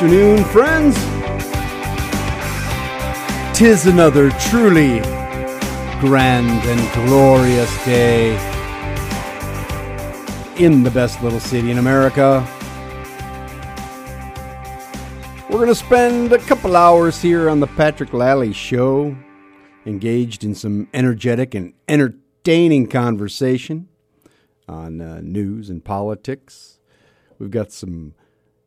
afternoon, friends. Tis another truly grand and glorious day in the best little city in America. We're going to spend a couple hours here on the Patrick Lally Show, engaged in some energetic and entertaining conversation on uh, news and politics. We've got some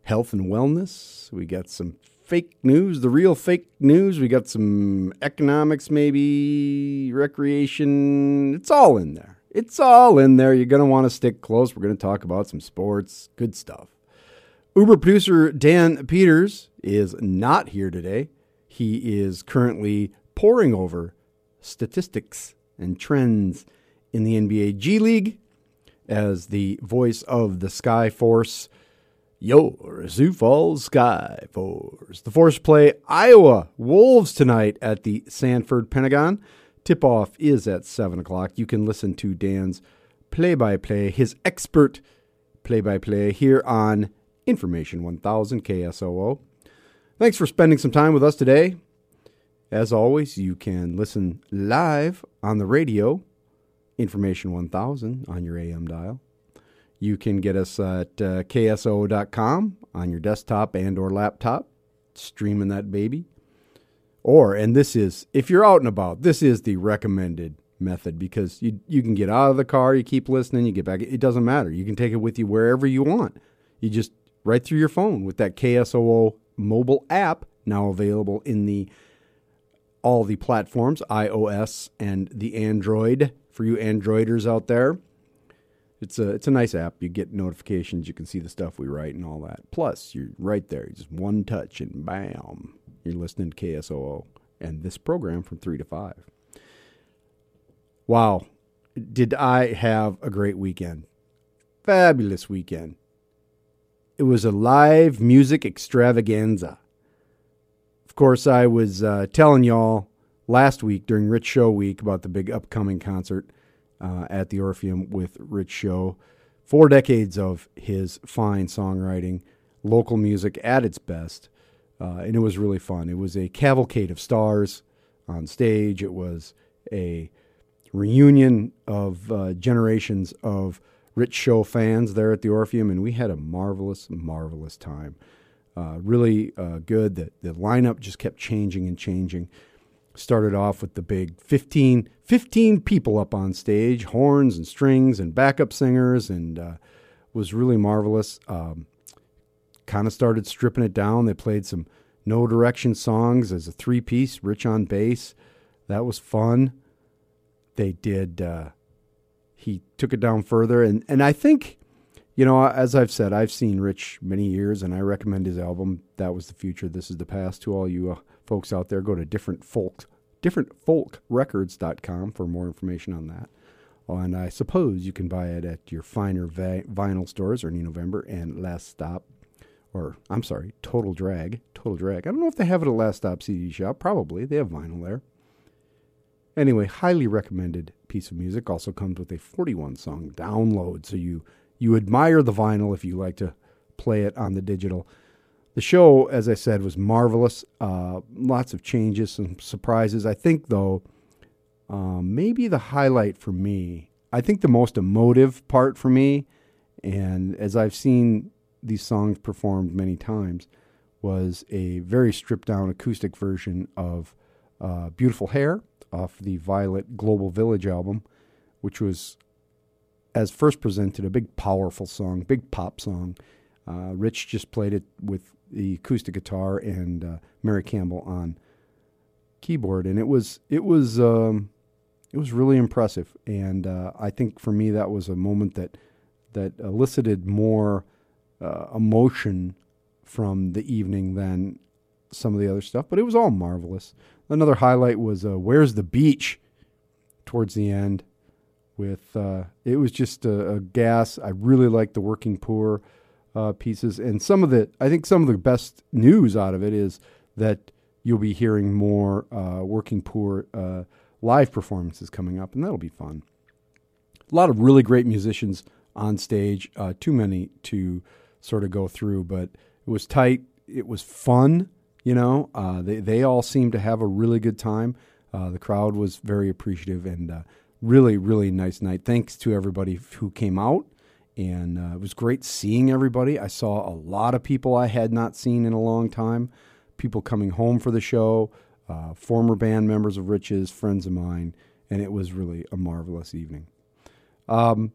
health and wellness. We got some fake news, the real fake news. We got some economics, maybe recreation. It's all in there. It's all in there. You're going to want to stick close. We're going to talk about some sports, good stuff. Uber producer Dan Peters is not here today. He is currently poring over statistics and trends in the NBA G League as the voice of the Sky Force your Sioux Falls Sky Force. The Force play Iowa Wolves tonight at the Sanford Pentagon. Tip off is at 7 o'clock. You can listen to Dan's play by play, his expert play by play here on Information 1000 KSOO. Thanks for spending some time with us today. As always, you can listen live on the radio, Information 1000 on your AM dial. You can get us at uh, KSOO.com on your desktop and or laptop, streaming that baby. Or, and this is, if you're out and about, this is the recommended method because you, you can get out of the car, you keep listening, you get back. It doesn't matter. You can take it with you wherever you want. You just right through your phone with that KSOO mobile app now available in the all the platforms, iOS and the Android for you Androiders out there. It's a it's a nice app. You get notifications. You can see the stuff we write and all that. Plus, you're right there. Just one touch and bam, you're listening to KSOO and this program from three to five. Wow, did I have a great weekend? Fabulous weekend. It was a live music extravaganza. Of course, I was uh, telling y'all last week during Rich Show Week about the big upcoming concert uh, at the Orpheum with Rich Show. Four decades of his fine songwriting, local music at its best, uh, and it was really fun. It was a cavalcade of stars on stage. It was a reunion of uh, generations of Rich Show fans there at the Orpheum, and we had a marvelous, marvelous time. Uh, really uh, good. The, the lineup just kept changing and changing started off with the big 15, 15 people up on stage, horns and strings and backup singers, and uh, was really marvelous. Um, kind of started stripping it down. They played some No Direction songs as a three piece, Rich on bass. That was fun. They did. Uh, he took it down further, and and I think. You know, as I've said, I've seen Rich many years, and I recommend his album. That was the future. This is the past. To all you uh, folks out there, go to different folk, differentfolkrecords.com for more information on that. And I suppose you can buy it at your finer vi- vinyl stores, Ernie November and Last Stop, or I'm sorry, Total Drag. Total Drag. I don't know if they have it at Last Stop CD Shop. Probably they have vinyl there. Anyway, highly recommended piece of music. Also comes with a 41 song download, so you you admire the vinyl if you like to play it on the digital. The show, as I said, was marvelous. Uh, lots of changes, some surprises. I think, though, um, maybe the highlight for me, I think the most emotive part for me, and as I've seen these songs performed many times, was a very stripped down acoustic version of uh, Beautiful Hair off the Violet Global Village album, which was, as first presented, a big, powerful song, big pop song. Uh, Rich just played it with the acoustic guitar and uh, Mary Campbell on keyboard, and it was it was um, it was really impressive. And uh, I think for me that was a moment that that elicited more uh, emotion from the evening than some of the other stuff. But it was all marvelous. Another highlight was uh, "Where's the Beach" towards the end. With uh, it was just a, a gas. I really liked the Working Poor uh, pieces. And some of the, I think some of the best news out of it is that you'll be hearing more uh, Working Poor uh, live performances coming up, and that'll be fun. A lot of really great musicians on stage, uh, too many to sort of go through, but it was tight. it was fun. You know, uh, they they all seemed to have a really good time. Uh, the crowd was very appreciative and really really nice night. Thanks to everybody who came out, and uh, it was great seeing everybody. I saw a lot of people I had not seen in a long time. People coming home for the show, uh, former band members of Rich's, friends of mine, and it was really a marvelous evening. Um,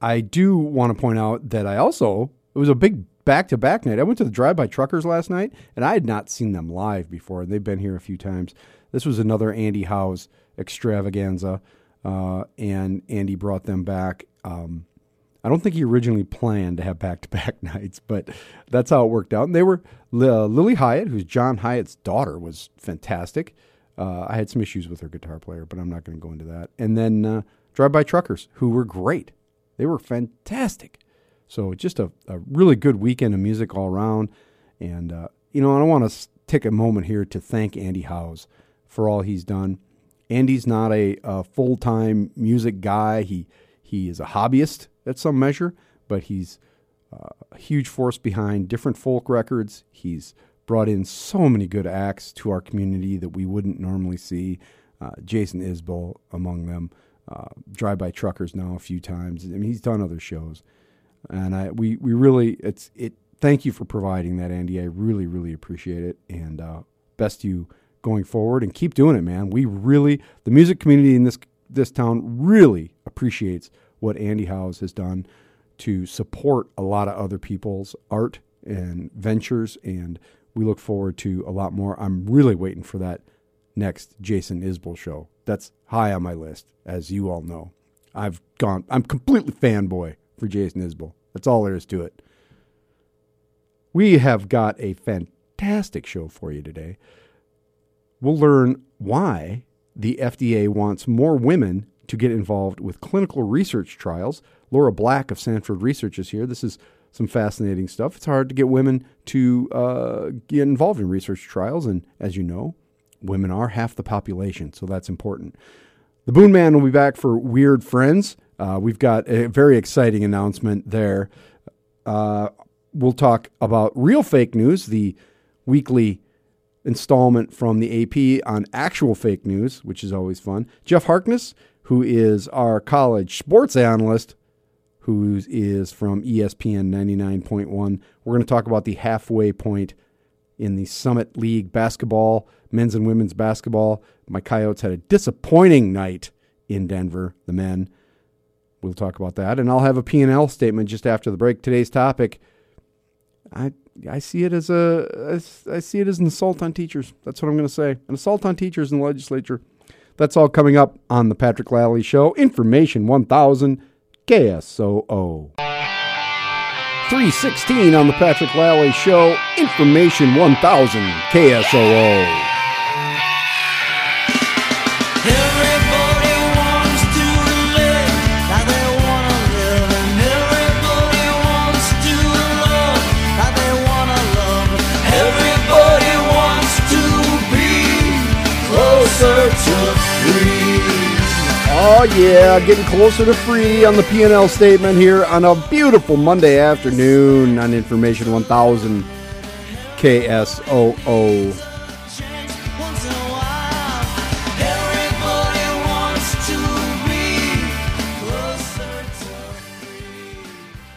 I do want to point out that I also it was a big back to back night. I went to the Drive By Truckers last night, and I had not seen them live before. They've been here a few times. This was another Andy Howe's extravaganza, uh, and Andy brought them back. Um, I don't think he originally planned to have back to back nights, but that's how it worked out. And they were uh, Lilly Hiatt, who's John Hiatt's daughter, was fantastic. Uh, I had some issues with her guitar player, but I'm not going to go into that. And then uh, Drive By Truckers, who were great. They were fantastic. So just a, a really good weekend of music all around. And, uh, you know, I want to take a moment here to thank Andy Howes for all he's done. Andy's not a, a full time music guy. He, he is a hobbyist at some measure, but he's uh, a huge force behind different folk records. He's brought in so many good acts to our community that we wouldn't normally see. Uh, Jason Isbell among them. Uh, Drive by Truckers now a few times. I mean, he's done other shows and I we we really it's it. Thank you for providing that, Andy. I really really appreciate it, and uh, best you going forward and keep doing it, man. We really the music community in this this town really appreciates what Andy Howes has done to support a lot of other people's art and ventures, and we look forward to a lot more. I'm really waiting for that next Jason Isbell show. That's high on my list, as you all know. I've gone. I'm completely fanboy for Jason Isbell. That's all there is to it. We have got a fantastic show for you today. We'll learn why the FDA wants more women to get involved with clinical research trials. Laura Black of Sanford Research is here. This is some fascinating stuff. It's hard to get women to uh, get involved in research trials, and as you know, women are half the population, so that's important. The Boone Man will be back for Weird Friends. Uh, we've got a very exciting announcement there. Uh, we'll talk about real fake news, the weekly installment from the AP on actual fake news, which is always fun. Jeff Harkness, who is our college sports analyst, who is from ESPN 99.1. We're going to talk about the halfway point in the Summit League basketball, men's and women's basketball. My Coyotes had a disappointing night in Denver, the men. We'll talk about that, and I'll have a P&L statement just after the break. Today's topic, I I see it as a I see it as an assault on teachers. That's what I'm going to say. An assault on teachers in the legislature. That's all coming up on the Patrick Lally Show. Information 1000 KSOO. 316 on the Patrick Lally Show. Information 1000 KSOO. Oh yeah, getting closer to free on the P&L statement here on a beautiful Monday afternoon on Information 1000 KSOO.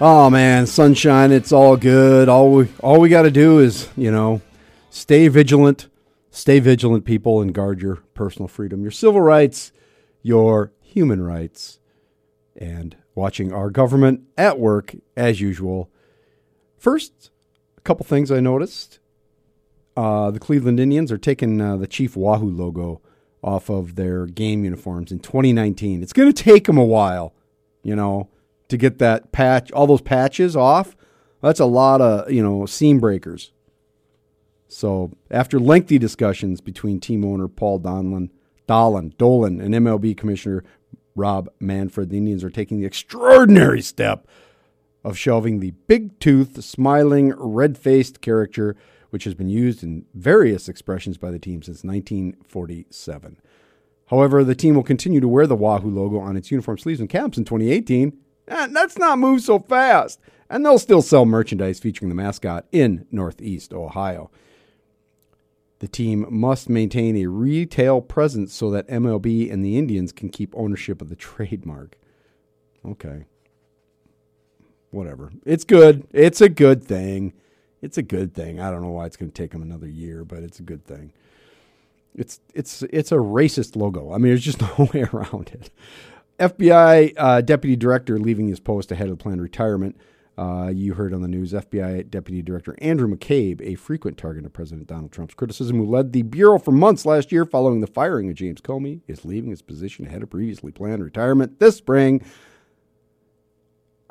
Oh man, sunshine, it's all good. All we all we got to do is, you know, stay vigilant, stay vigilant people and guard your personal freedom, your civil rights, your human rights, and watching our government at work as usual. First, a couple things I noticed. Uh, the Cleveland Indians are taking uh, the Chief Wahoo logo off of their game uniforms in 2019. It's going to take them a while, you know, to get that patch, all those patches off. That's a lot of, you know, seam breakers. So, after lengthy discussions between team owner Paul Donlin, Dolan, Dolan, and MLB Commissioner Rob Manfred, the Indians are taking the extraordinary step of shelving the big toothed, smiling, red faced character, which has been used in various expressions by the team since 1947. However, the team will continue to wear the Wahoo logo on its uniform sleeves and caps in 2018 And ah, let's not move so fast. And they'll still sell merchandise featuring the mascot in Northeast Ohio. The team must maintain a retail presence so that MLB and the Indians can keep ownership of the trademark. Okay. Whatever. It's good. It's a good thing. It's a good thing. I don't know why it's going to take them another year, but it's a good thing. It's it's it's a racist logo. I mean, there's just no way around it. FBI uh, deputy director leaving his post ahead of planned retirement. Uh, you heard on the news FBI Deputy Director Andrew McCabe, a frequent target of President Donald Trump's criticism, who led the Bureau for months last year following the firing of James Comey, is leaving his position ahead of previously planned retirement this spring.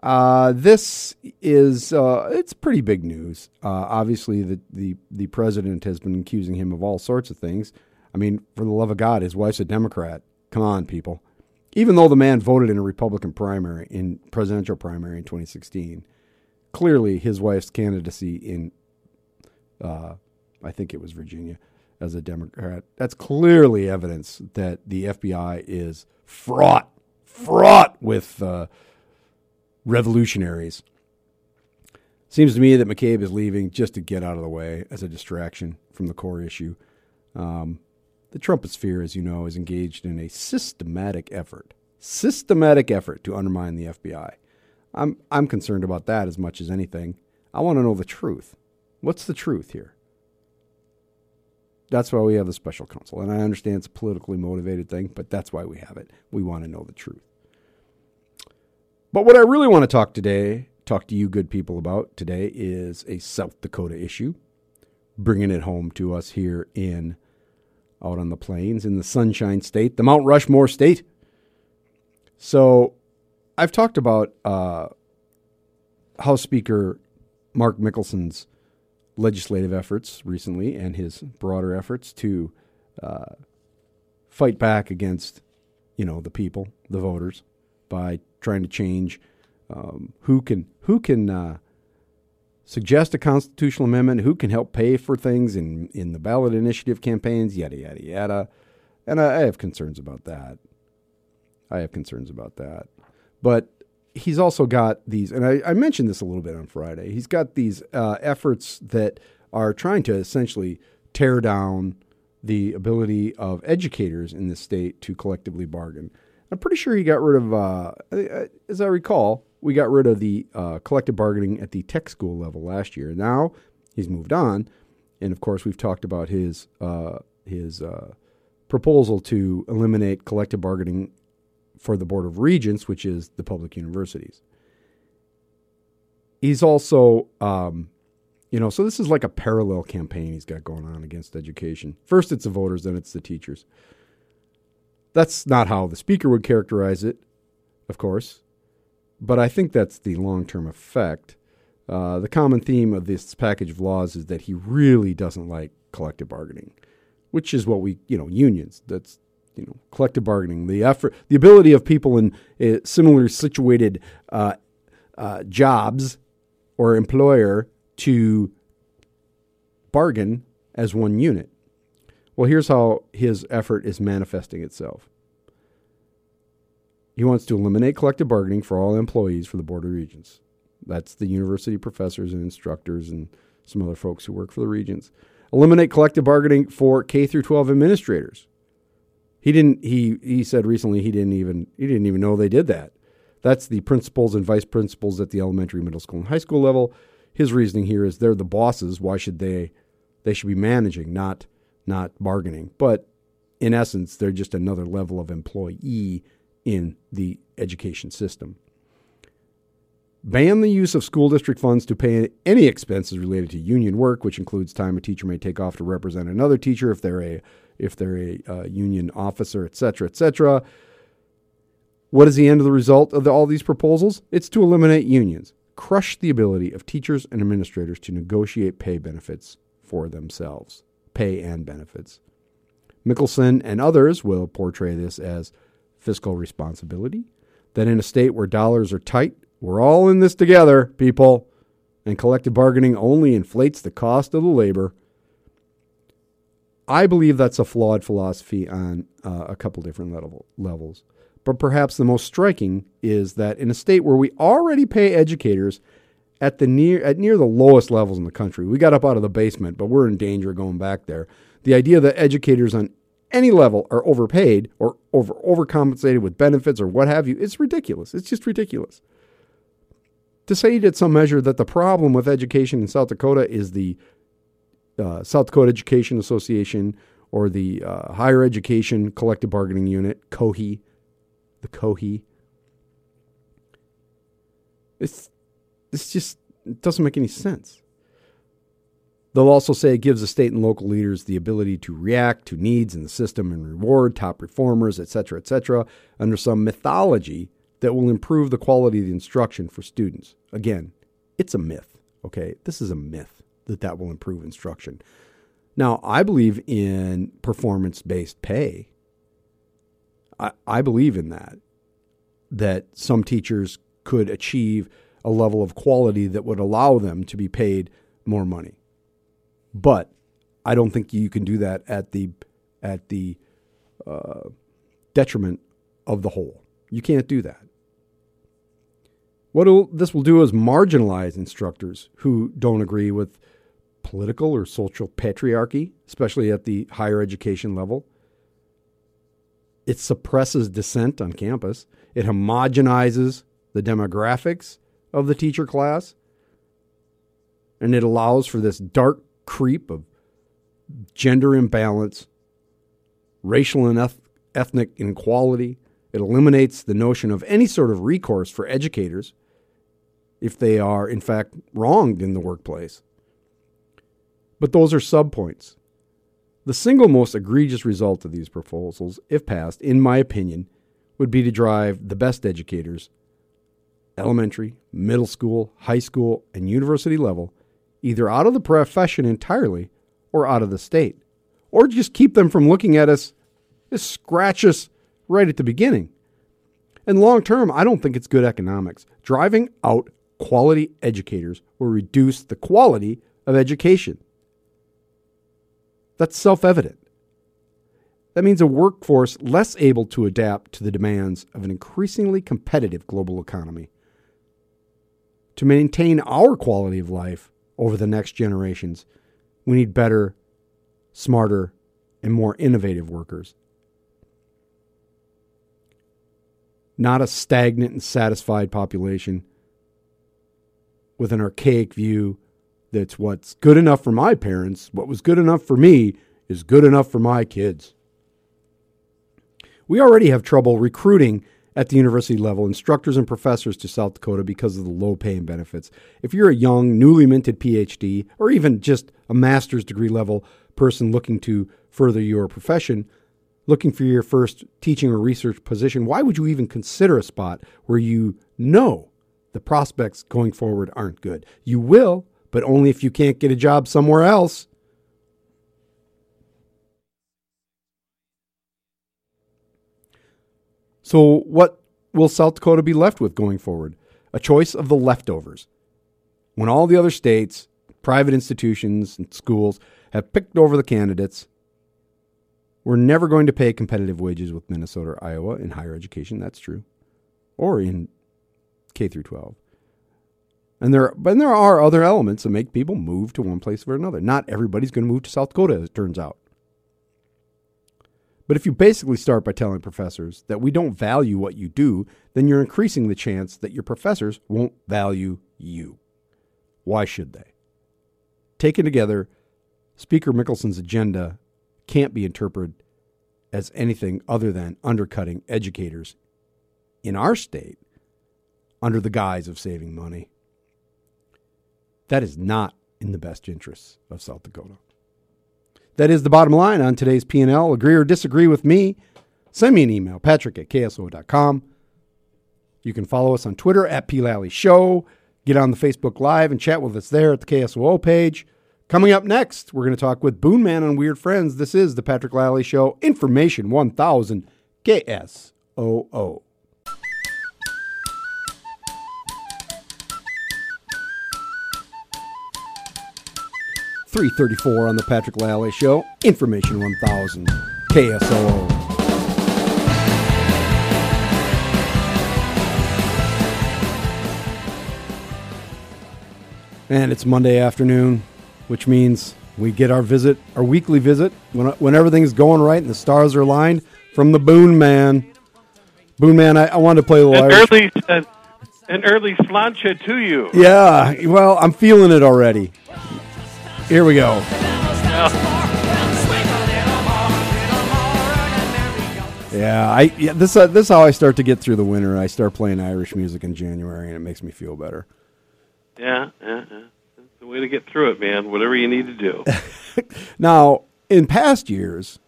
Uh, this is uh, it's pretty big news. Uh, obviously, the, the the president has been accusing him of all sorts of things. I mean, for the love of God, his wife's a Democrat. Come on, people. Even though the man voted in a Republican primary in presidential primary in 2016, clearly his wife's candidacy in, uh, I think it was Virginia, as a Democrat, that's clearly evidence that the FBI is fraught, fraught with uh, revolutionaries. Seems to me that McCabe is leaving just to get out of the way as a distraction from the core issue. Um, the Trumposphere, as you know, is engaged in a systematic effort, systematic effort to undermine the FBI. I'm I'm concerned about that as much as anything. I want to know the truth. What's the truth here? That's why we have the special counsel. And I understand it's a politically motivated thing, but that's why we have it. We want to know the truth. But what I really want to talk today, talk to you good people about today is a South Dakota issue, bringing it home to us here in out on the plains in the Sunshine State, the Mount Rushmore State. So, I've talked about uh, House Speaker Mark Mickelson's legislative efforts recently and his broader efforts to uh, fight back against, you know, the people, the voters, by trying to change um, who can who can uh, suggest a constitutional amendment, who can help pay for things in, in the ballot initiative campaigns, yada, yada, yada. And I, I have concerns about that. I have concerns about that. But he's also got these, and I, I mentioned this a little bit on Friday, he's got these uh, efforts that are trying to essentially tear down the ability of educators in the state to collectively bargain. I'm pretty sure he got rid of, uh, as I recall, we got rid of the uh, collective bargaining at the tech school level last year. Now he's moved on, and of course we've talked about his uh, his uh, proposal to eliminate collective bargaining for the Board of Regents, which is the public universities. He's also, um, you know, so this is like a parallel campaign he's got going on against education. First, it's the voters, then it's the teachers. That's not how the speaker would characterize it, of course but I think that's the long term effect. Uh, the common theme of this package of laws is that he really doesn't like collective bargaining, which is what we, you know, unions. That's you know, collective bargaining, the effort, the ability of people in uh, similarly situated uh, uh, jobs or employer to bargain as one unit. Well, here's how his effort is manifesting itself. He wants to eliminate collective bargaining for all employees for the Board of Regents. That's the university professors and instructors and some other folks who work for the regents. Eliminate collective bargaining for K through 12 administrators. He didn't he he said recently he didn't even he didn't even know they did that. That's the principals and vice principals at the elementary, middle school, and high school level. His reasoning here is they're the bosses. Why should they they should be managing, not not bargaining. But in essence, they're just another level of employee in the education system. Ban the use of school district funds to pay any expenses related to union work, which includes time a teacher may take off to represent another teacher if they're a if they're a uh, union officer, etc., etc. What is the end of the result of the, all these proposals? It's to eliminate unions, crush the ability of teachers and administrators to negotiate pay benefits for themselves, pay and benefits. Mickelson and others will portray this as fiscal responsibility, that in a state where dollars are tight, we're all in this together, people, and collective bargaining only inflates the cost of the labor. I believe that's a flawed philosophy on uh, a couple different level, levels. But perhaps the most striking is that in a state where we already pay educators at the near at near the lowest levels in the country, we got up out of the basement, but we're in danger of going back there. The idea that educators on any level are overpaid or over overcompensated with benefits or what have you, it's ridiculous. It's just ridiculous. To say at some measure that the problem with education in South Dakota is the uh, South Dakota Education Association or the uh, Higher Education Collective Bargaining Unit, COHE, the COHE. It's, this just doesn't make any sense. They'll also say it gives the state and local leaders the ability to react to needs in the system and reward top performers, etc., etc., under some mythology that will improve the quality of the instruction for students. Again, it's a myth, okay? This is a myth that that will improve instruction. Now, I believe in performance based pay. I, I believe in that, that some teachers could achieve a level of quality that would allow them to be paid more money. But I don't think you can do that at the at the uh, detriment of the whole. You can't do that. What this will do is marginalize instructors who don't agree with political or social patriarchy, especially at the higher education level. It suppresses dissent on campus. It homogenizes the demographics of the teacher class. And it allows for this dark creep of gender imbalance, racial and eth- ethnic inequality. It eliminates the notion of any sort of recourse for educators if they are, in fact, wronged in the workplace. But those are subpoints. The single most egregious result of these proposals, if passed, in my opinion, would be to drive the best educators, elementary, middle school, high school, and university level, either out of the profession entirely or out of the state, or just keep them from looking at us, just scratch us right at the beginning. And long term, I don't think it's good economics. Driving out quality educators will reduce the quality of education. That's self evident. That means a workforce less able to adapt to the demands of an increasingly competitive global economy. To maintain our quality of life over the next generations, we need better, smarter, and more innovative workers. Not a stagnant and satisfied population with an archaic view that's what's good enough for my parents, what was good enough for me, is good enough for my kids. We already have trouble recruiting at the university level instructors and professors to South Dakota because of the low pay and benefits. If you're a young, newly minted PhD, or even just a master's degree level person looking to further your profession, looking for your first teaching or research position, why would you even consider a spot where you know the prospects going forward aren't good? You will but only if you can't get a job somewhere else. So, what will South Dakota be left with going forward? A choice of the leftovers. When all the other states, private institutions, and schools have picked over the candidates, we're never going to pay competitive wages with Minnesota or Iowa in higher education. That's true. Or in K through 12. And there, but there are other elements that make people move to one place or another. Not everybody's going to move to South Dakota, as it turns out. But if you basically start by telling professors that we don't value what you do, then you're increasing the chance that your professors won't value you. Why should they? Taken together, Speaker Mickelson's agenda can't be interpreted as anything other than undercutting educators in our state under the guise of saving money. That is not in the best interests of South Dakota. That is the bottom line on today's P&L. Agree or disagree with me? Send me an email, patrick at ksoo.com. You can follow us on Twitter at P. Show. Get on the Facebook Live and chat with us there at the KSOO page. Coming up next, we're going to talk with Boone Man on Weird Friends. This is the Patrick Lally Show, Information 1000 KSOO. 334 on the Patrick Lally Show. Information 1000, KSOO. And it's Monday afternoon, which means we get our visit, our weekly visit, when, when everything's going right and the stars are aligned, from the Boone Man. Boone Man, I, I wanted to play a little an Early, an, an early sláinte to you. Yeah, well, I'm feeling it already. Here we go. Yeah, I yeah, this uh, this is how I start to get through the winter. I start playing Irish music in January, and it makes me feel better. Yeah, yeah, yeah. That's the way to get through it, man. Whatever you need to do. Now, in past years,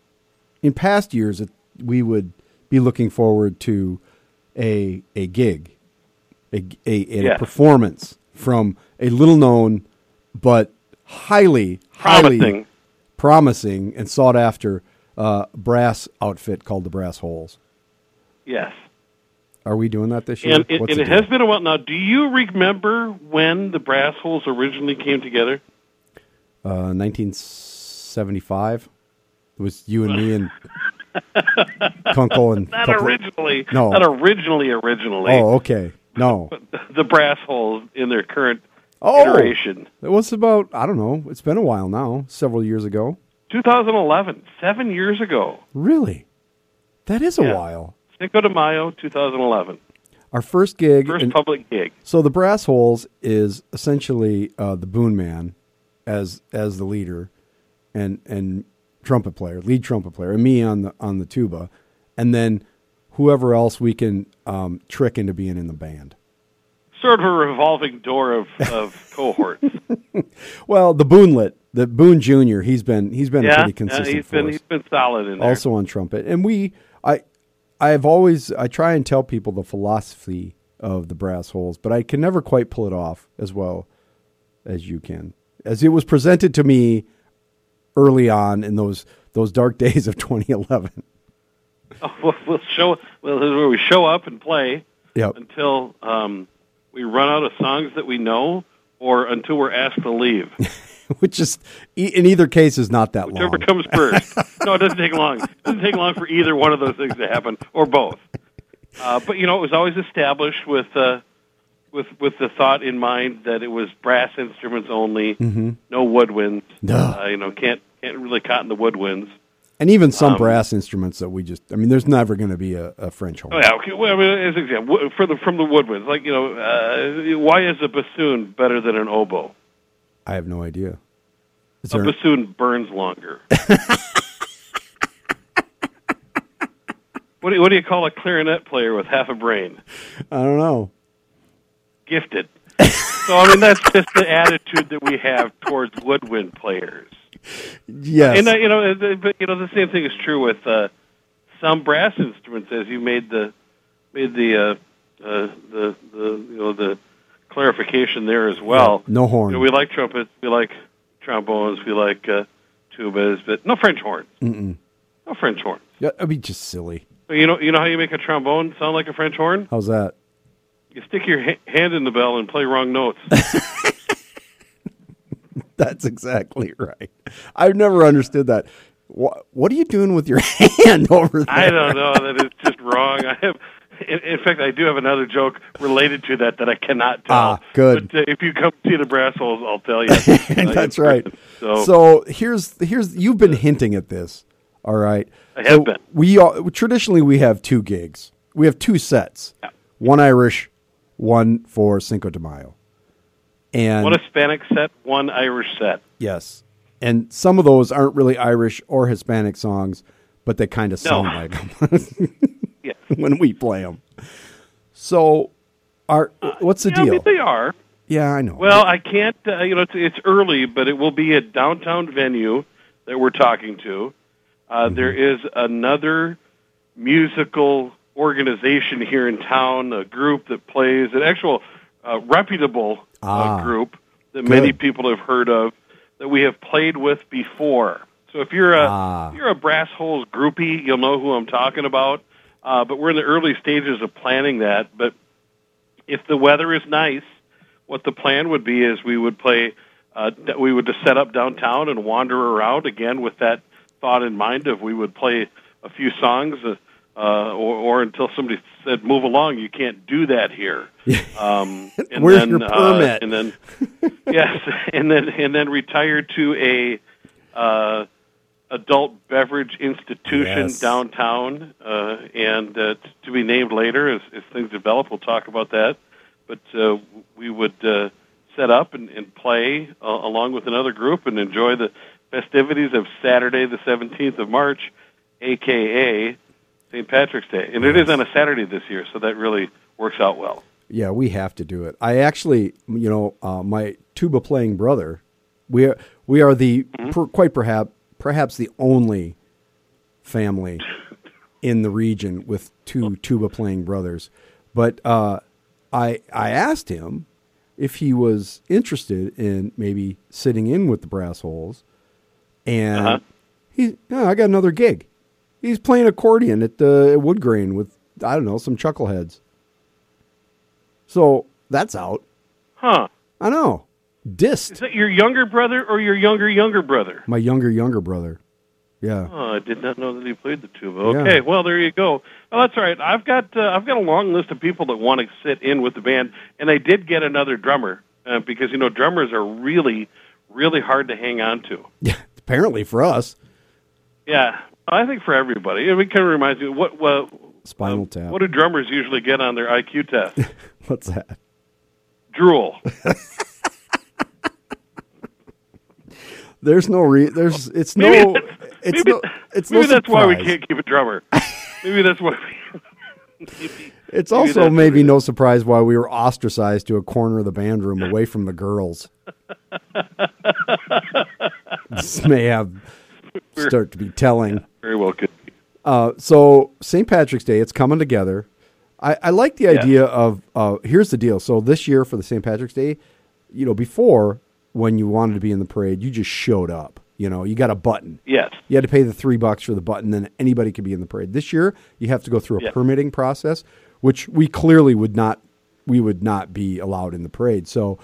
in past years, it, we would be looking forward to a a gig, a a, a Yes. performance from a little known but highly highly Promising. promising and sought after uh, brass outfit called the Brass Holes. Yes. Are we doing that this year? And, it, and it has been a while now. Do you remember when the Brass Holes originally came together? uh, 1975. It was you and me and Kunkel and Not originally. No. Not originally, originally. Oh, okay. No. The Brass Holes in their current Oh, iteration. it was about I don't know. It's been a while now. Several years ago. 2011, seven years ago. Really? That is a Yeah. while. Cinco de Mayo, 2011. Our first gig. First and- public gig. so the Brass Holes is essentially uh, the Boone Man as as the leader, and and trumpet player, lead trumpet player, and me on the on the tuba, and then whoever else we can um, trick into being in the band. Sort of a revolving door of, of cohorts. Well, the Boonlet, the Boone Junior, he's been he's been yeah, pretty yeah, consistent he's been he's been solid in there. also on trumpet, and we I I've always I try and tell people the philosophy of the brass holes, but I can never quite pull it off as well as you can. As it was presented to me early on in those those dark days of 2011. we'll, we'll show well this is where we show up and play Yep. until um, we run out of songs that we know, or until we're asked to leave. Which is in either case is not that Whichever long. comes first. no, it doesn't take long. It doesn't take long for either one of those things to happen, or both. Uh, but you know, it was always established with uh, with with the thought in mind that it was brass instruments only, no woodwinds. No. Uh, you know, can't can't really cotton the woodwinds. And even some um, brass instruments that we just I mean there's never going to be a, a French horn. Oh yeah, okay. Well, I mean, as an example, for the from the woodwinds, like you know, uh, why is a bassoon better than an oboe? I have no idea. Is A bassoon burns longer. what do you, what do you call a clarinet player with half a brain? I don't know. Gifted. so I mean, that's just the attitude that we have towards woodwind players. Yes. And uh, you know, the- but you know, the same thing is true with uh, some brass instruments. As you made the made the uh, uh, the the you know the clarification there as well. no horn. You know, we like trumpets, we like trombones, we like uh, tubas, but no French horns. Mm-mm. No French horns. Yeah, that'd be just silly. But You know, you know how you make a trombone sound like a French horn? How's that? You stick your ha- hand in the bell and play wrong notes. That's exactly right. I've never understood that. What, what are you doing with your hand over there? I don't know. That is just wrong. I have. In, in fact, I do have another joke related to that that I cannot tell. Ah, good. But uh, if you come see the brass holes, I'll tell you. That's right. So, So here's here's you've been hinting at this. All right. I have So been. We all, traditionally we have two gigs. We have two sets. Yeah. One Irish, one for Cinco de Mayo. And one Hispanic set, one Irish set. yes. And some of those aren't really Irish or Hispanic songs, but they kind of No. sound like them Yes. when we play them. So, our what's the Yeah, I deal? mean, they are. yeah, I know. Well, I can't. Uh, you know, it's, it's early, but it will be a downtown venue that we're talking to. Uh, Mm-hmm. there is another musical organization here in town, a group that plays an actual uh, reputable Ah, uh, group that good. many people have heard of that we have played with before. So if you're a Ah. if you're a brass holes groupie, you'll know who I'm talking about. Uh, but we're in the early stages of planning that. But if the weather is nice, what the plan would be is we would play, uh, we would just set up downtown and wander around again with that thought in mind of we would play a few songs uh, uh, or, or until somebody said, "Move along, you can't do that here." Um, and Where's then, your uh, permit? and then, yes, and then and then retired to a uh, adult beverage institution Yes. downtown, uh, and uh, t- to be named later as, as things develop. We'll talk about that. But uh, we would uh, set up and, and play uh, along with another group and enjoy the festivities of Saturday, the 17th of March, aka St. Patrick's Day. And it is on a Saturday this year, so that really works out well. Yeah, we have to do it. I actually, you know, uh, my tuba playing brother, we are we are the per, quite perhaps perhaps the only family in the region with two tuba playing brothers. But uh, I I asked him if he was interested in maybe sitting in with the Brass Holes, and Uh-huh. he, no, I got another gig. He's playing accordion at the at Wood Grain with I don't know some chuckleheads. So that's out. Huh. I know. Dist, Is that your younger brother or your younger, younger brother? my younger younger brother. Yeah. Oh, I did not know that he played the tuba. Yeah. Okay, well there you go. Well, that's all right. I've got uh, I've got a long list of people that want to sit in with the band, and I did get another drummer uh, because you know drummers are really really hard to hang on to. Yeah. Apparently for us, Yeah, I think for everybody. It kind of reminds me what what Spinal uh, Tap. what do drummers usually get on their IQ test? What's that? Drool. There's no re. There's it's no. Maybe that's- It's maybe, no. It's maybe no that's why we can't keep a drummer. maybe that's why. We, maybe, It's also maybe it no surprise why we were ostracized to a corner of the band room away from the girls. this may have start to be telling. very well could. be. Uh, so St. Patrick's Day, it's coming together. I, I like the idea of uh, here's the deal. So this year for the St. Patrick's Day, you know, before when you wanted to be in the parade, you just showed up. You know, you got a button. Yes. You had to pay the three bucks for the button, then anybody could be in the parade. This year, you have to go through a Yeah. permitting process, which we clearly would not. We would not be allowed in the parade. So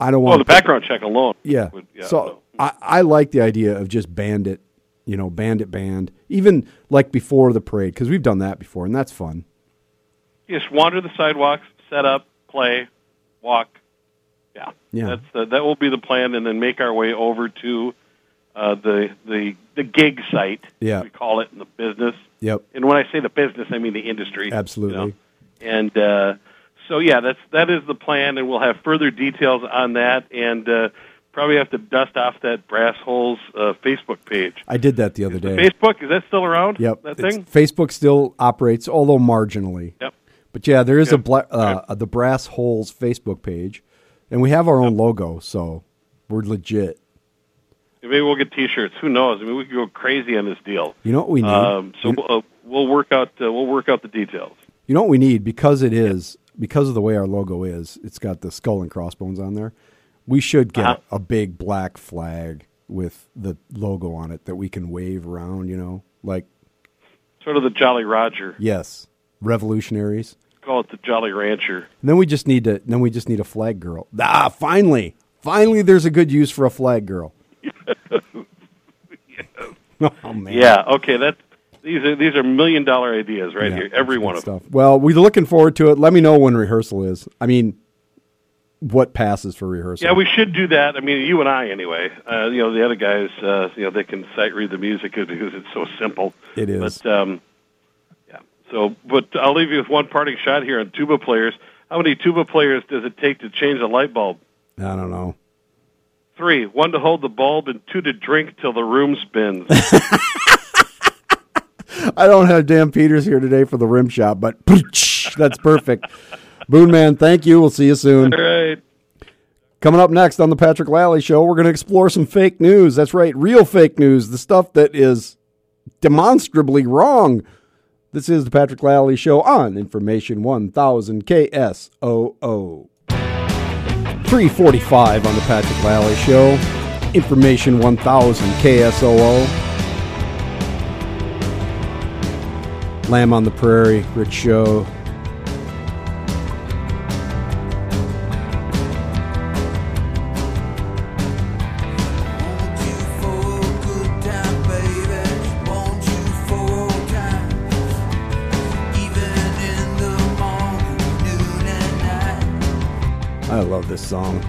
I don't want. Well, the background check alone. Yeah. would- so no. I, I like the idea of just bandit, you know, bandit band, even like before the parade, because we've done that before, and that's fun. just wander the sidewalks, set up, play, walk. Yeah, Yeah. That's the, that will be the plan, and then make our way over to uh, the the the gig site. Yeah. we call it in the business. Yep. And when I say the business, I mean the industry. Absolutely. you know. And uh, so, yeah, that's that is the plan, and we'll have further details on that, and uh, probably have to dust off that Brass Holes uh, Facebook page. I did that the other The day. Facebook is that still around? Yep. that It's- thing. Facebook still operates, although marginally. Yep. But yeah, there is a bla- uh, the Brass Holes Facebook page, and we have our own logo, so we're legit. Maybe we'll get T-shirts. Who knows? I mean, we could go crazy on this deal. You know what we need? Um, so we'll, uh, we'll work out uh, we'll work out the details. you know what we need because it is because of the way our logo is. It's got the skull and crossbones on there. We should get Uh-huh. a big black flag with the logo on it that we can wave around. You know, like Sort of the Jolly Roger. yes, revolutionaries. Call it the Jolly Rancher. And then we just need to. Then we just need a flag girl. Ah, finally, finally, there's a good use for a flag girl. oh man. Yeah. Okay. That these are these are million dollar ideas right Yeah, here. Every one of them. stuff. Well, we're looking forward to it. Let me know when rehearsal is. I mean, what passes for rehearsal? Yeah, we should do that. I mean, you and I anyway. Uh, you know, the other guys, uh, you know, they can sight read the music because it's so simple. It is. But um, yeah. So, but I'll leave you with one parting shot here on tuba players. How many tuba players does it take to change a light bulb? I don't know. Three. One to hold the bulb and two to drink till the room spins. I don't have Dan Peters here today for the rim shot, but that's perfect. Boone Man, thank you. We'll see you soon. All right. Coming up next on the Patrick Lally Show, we're going to explore some fake news. That's right, real fake news, the stuff that is demonstrably wrong. This is the Patrick Lally Show on Information 1000 KSOO. 345 on the Patrick Lally Show. Information 1000 KSOO. Lamb on the Prairie, Rich Show. I love this song.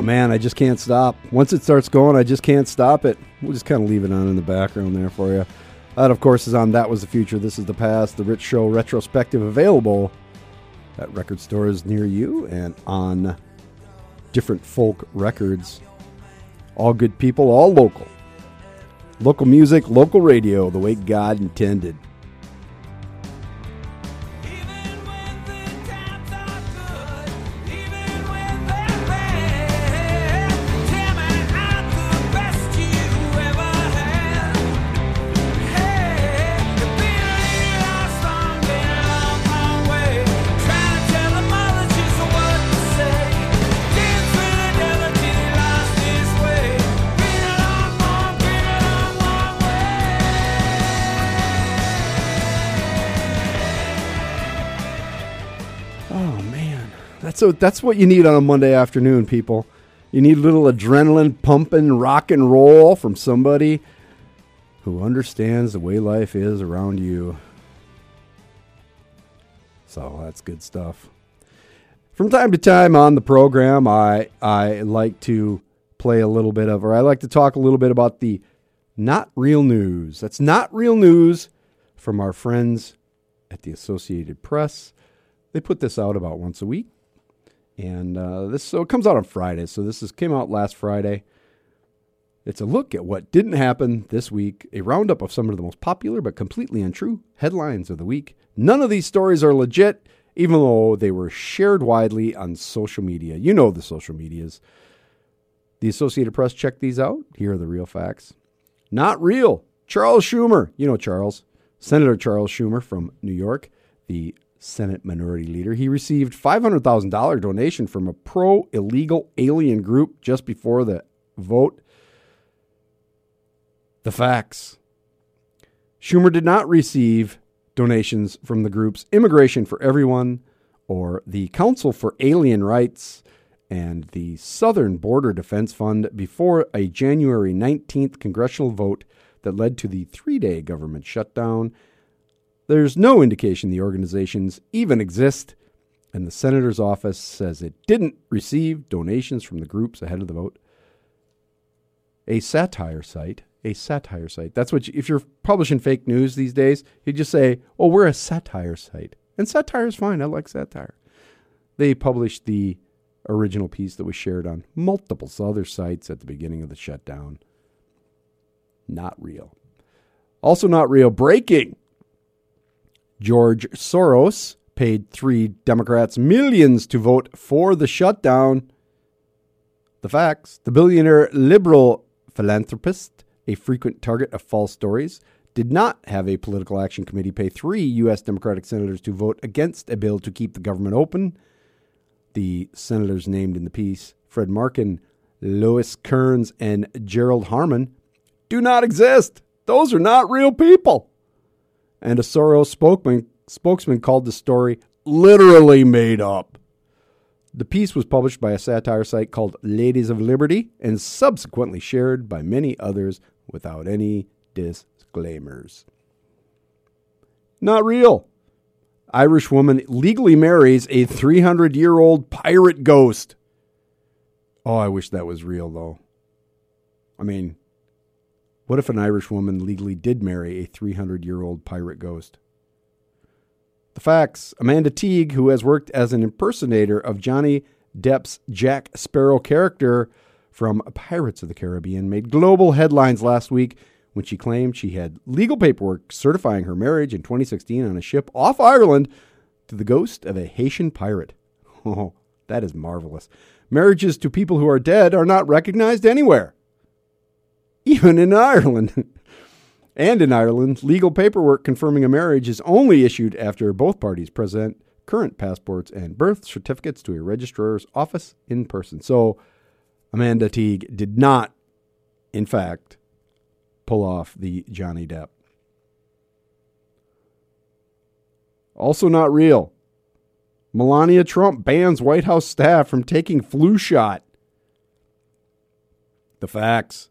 Oh man, I just can't stop. Once it starts going, I just can't stop it. We'll just kind of leave it on in the background there for you. That, of course, is on That Was the Future, This is the Past, the Rich Show retrospective available at record stores near you and on different folk records. All good people, all local. Local music, local radio, the way God intended. So that's what you need on a Monday afternoon, people. You need a little adrenaline pumping rock and roll from somebody who understands the way life is around you. So that's good stuff. From time to time on the program, I I like to play a little bit of, or I like to talk a little bit about the not real news. That's not real news from our friends at the Associated Press. They put this out about once a week, and uh, this so it comes out on Friday. So this is came out last Friday. It's a look at what didn't happen this week, a roundup of some of the most popular but completely untrue headlines of the week. None of these stories are legit, even though they were shared widely on social media. You know the social medias. The Associated Press checked these out. Here are the real facts. Not real. Charles Schumer, you know Charles, Senator Charles Schumer from New York, the Senate Minority Leader. He received $500,000 donation from a pro illegal alien group just before the vote. The facts. Schumer did not receive donations from the groups Immigration for Everyone or the Council for Alien Rights and the Southern Border Defense Fund before a January 19th congressional vote that led to the three day government shutdown. There's no indication the organizations even exist, and the senator's office says it didn't receive donations from the groups ahead of the vote. A satire site, a satire site. That's what, you, if you're publishing fake news these days, you just say, oh, we're a satire site. And satire is fine. I like satire. They published the original piece that was shared on multiple other sites at the beginning of the shutdown. Not real. Also, not real. Breaking. George Soros paid three Democrats millions to vote for the shutdown. The facts the billionaire liberal philanthropist, a frequent target of false stories, did not have a political action committee pay three U.S. Democratic senators to vote against a bill to keep the government open. The senators named in the piece, Fred Markin, Lois Kearns, and Gerald Harmon, do not exist. Those are not real people. And a Soros spokesman, spokesman called the story literally made up. The piece was published by a satire site called Ladies of Liberty and subsequently shared by many others without any disclaimers. Not real. Irish woman legally marries a 300 year old pirate ghost. Oh, I wish that was real, though. I mean, what if an Irish woman legally did marry a 300 year old pirate ghost? The facts Amanda Teague, who has worked as an impersonator of Johnny Depp's Jack Sparrow character from Pirates of the Caribbean, made global headlines last week when she claimed she had legal paperwork certifying her marriage in 2016 on a ship off Ireland to the ghost of a Haitian pirate. Oh, that is marvelous. Marriages to people who are dead are not recognized anywhere even in Ireland. and in Ireland, legal paperwork confirming a marriage is only issued after both parties present current passports and birth certificates to a registrar's office in person. So Amanda Teague did not, in fact, pull off the Johnny Depp. Also not real. Melania Trump bans White House staff from taking flu shot. The facts.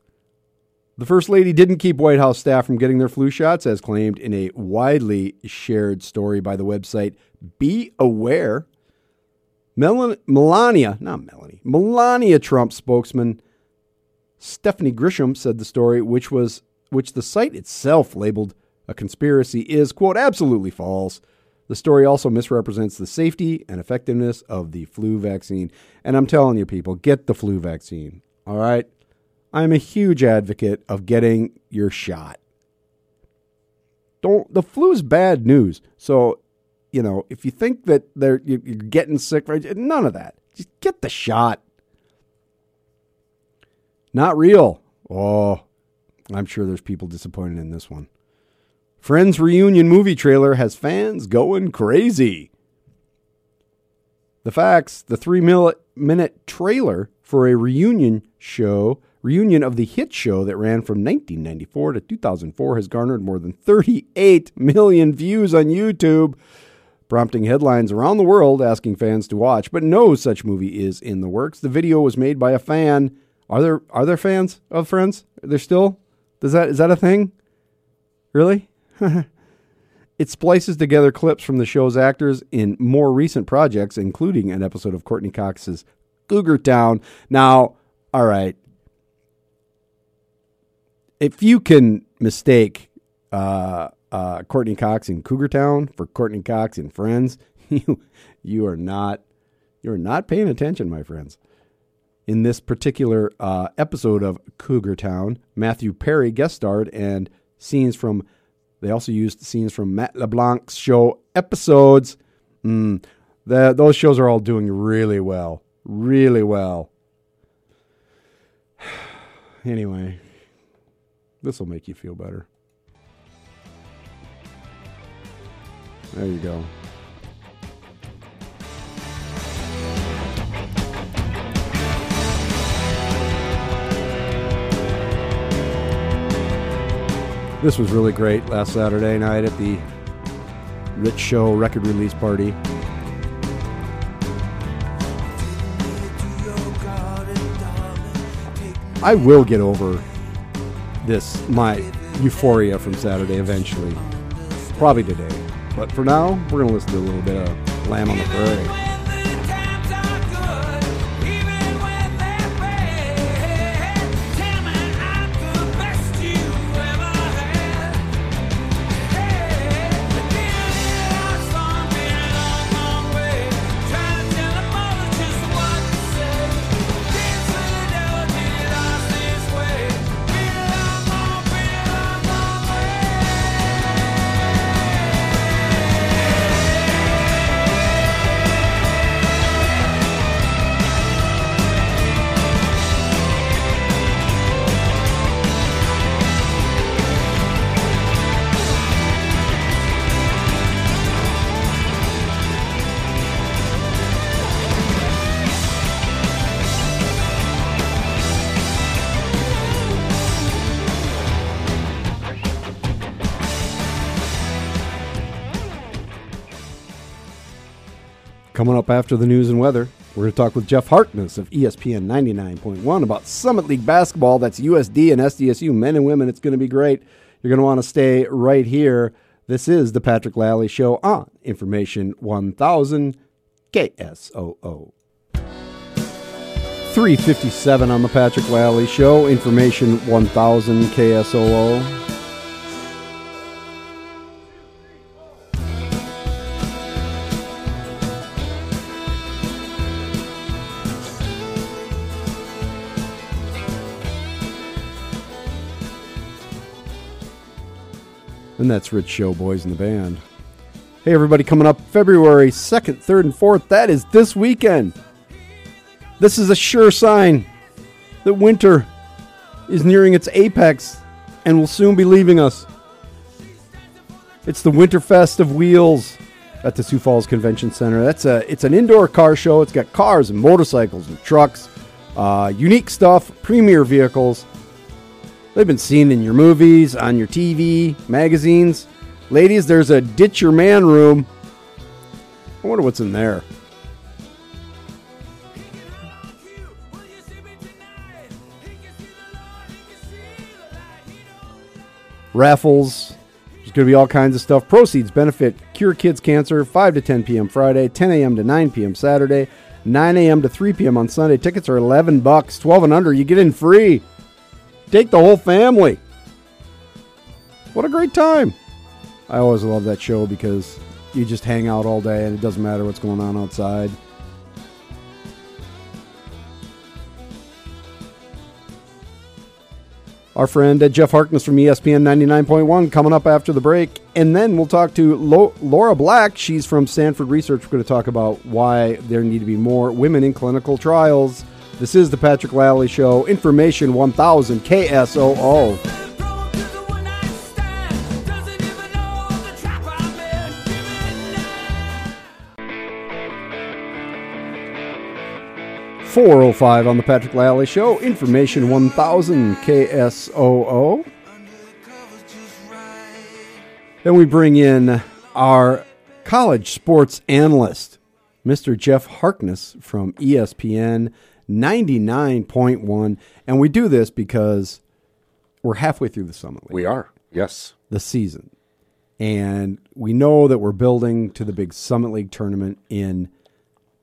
The First Lady didn't keep White House staff from getting their flu shots, as claimed in a widely shared story by the website Be Aware. Mel- Melania, not Melanie, Melania Trump spokesman Stephanie Grisham said the story, which was which the site itself labeled a conspiracy, is quote absolutely false. The story also misrepresents the safety and effectiveness of the flu vaccine. And I'm telling you, people, get the flu vaccine. All right. I'm a huge advocate of getting your shot. Don't the flu's bad news. So, you know, if you think that they're you- you're getting sick, right? None of that. Just get the shot. Not real. Oh, I'm sure there's people disappointed in this one. Friends reunion movie trailer has fans going crazy. The facts the three minute trailer for a reunion show, reunion of the hit show that ran from 1994 to 2004, has garnered more than 38 million views on YouTube, prompting headlines around the world asking fans to watch. But no such movie is in the works. The video was made by a fan. Are there are there fans of Friends? They're still? Does that is that a thing? Really? It splices together clips from the show's actors in more recent projects, including an episode of Courteney Cox's Cougar Town. Now, all right. If you can mistake uh, uh, Courteney Cox in Cougar Town for Courteney Cox in Friends, you you are not you are not paying attention, my friends. In this particular uh, episode of Cougar Town, Matthew Perry guest starred, and scenes from they also used scenes from Matt LeBlanc's show episodes. Mm, the, those shows are all doing really well. Really well. Anyway, this will make you feel better. There you go. This was really great last Saturday night at the Rich Show record release party. I will get over this, my euphoria from Saturday eventually. Probably today. But for now, we're going to listen to a little bit of Lamb on the Prairie. After the news and weather, we're going to talk with Jeff Harkness of ESPN 99.1 about Summit League basketball. That's USD and SDSU, men and women. It's going to be great. You're going to want to stay right here. This is the Patrick Lally Show on Information 1000 KSOO. 357 on the Patrick Lally Show, Information 1000 KSOO. And that's Rich Show Boys in the Band. Hey, everybody, coming up February 2nd, 3rd, and 4th. That is this weekend. This is a sure sign that winter is nearing its apex and will soon be leaving us. It's the Winterfest of Wheels at the Sioux Falls Convention Center. That's a it's an indoor car show. It's got cars and motorcycles and trucks, uh, unique stuff, premier vehicles. They've been seen in your movies, on your TV, magazines. Ladies, there's a ditch your man room. I wonder what's in there. raffles. There's going to be all kinds of stuff. Proceeds benefit Cure Kids Cancer, 5 to 10 p.m. Friday, 10 a.m. to 9 p.m. Saturday, 9 a.m. to 3 p.m. on Sunday. Tickets are 11 bucks, 12 and under. You get in free. Take the whole family. What a great time. I always love that show because you just hang out all day and it doesn't matter what's going on outside. Our friend uh, Jeff Harkness from ESPN 99.1 coming up after the break. And then we'll talk to Laura Black. She's from Sanford Research. We're going to talk about why there need to be more women in clinical trials. This is the Patrick Lally Show. Information 1000 KSOO. One in. Giving 405 on the Patrick Lally Show. Information 1000 KSOO. Then we bring in our college sports analyst, Mr. Jeff Harkness from ESPN 99.1. And we do this because we're halfway through the Summit League, We are. Yes. the season. And we know that we're building to the big Summit League tournament in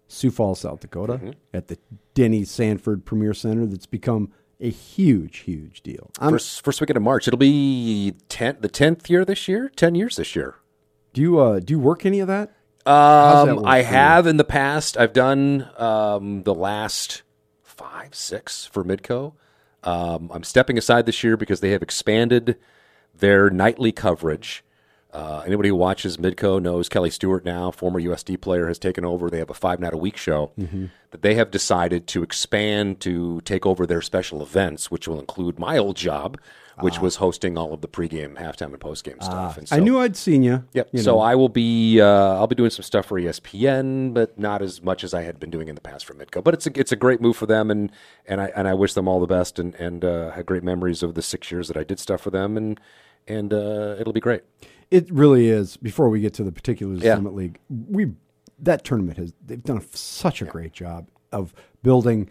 Sioux Falls, South Dakota, Mm-hmm. at the Denny Sanford Premier Center that's become a huge, huge deal. I'm, First, first weekend of March. It'll be 10, the 10th year this year? 10 years this year. do you uh, do you work any of that? that Um, work I for you? have in the past. I've done um, the last five, six for Midco. Um, I'm stepping aside this year because they have expanded their nightly coverage. Uh, anybody who watches Midco knows Kelly Stewart now, former USD player, has taken over. They have a five night a week show Mm-hmm. that they have decided to expand to take over their special events, which will include my old job, which was hosting all of the pregame, halftime, and postgame stuff. And Ah. I knew I'd seen you. Yep. You so know. I will be uh, I'll be doing some stuff for ESPN, but not as much as I had been doing in the past for Midco. But it's a it's a great move for them, and and I and I wish them all the best, and and uh, had great memories of the six years that I did stuff for them, and and uh, it'll be great. It really is. Before we get to the particulars of Summit League, we that tournament has they've done a, such a great job of building.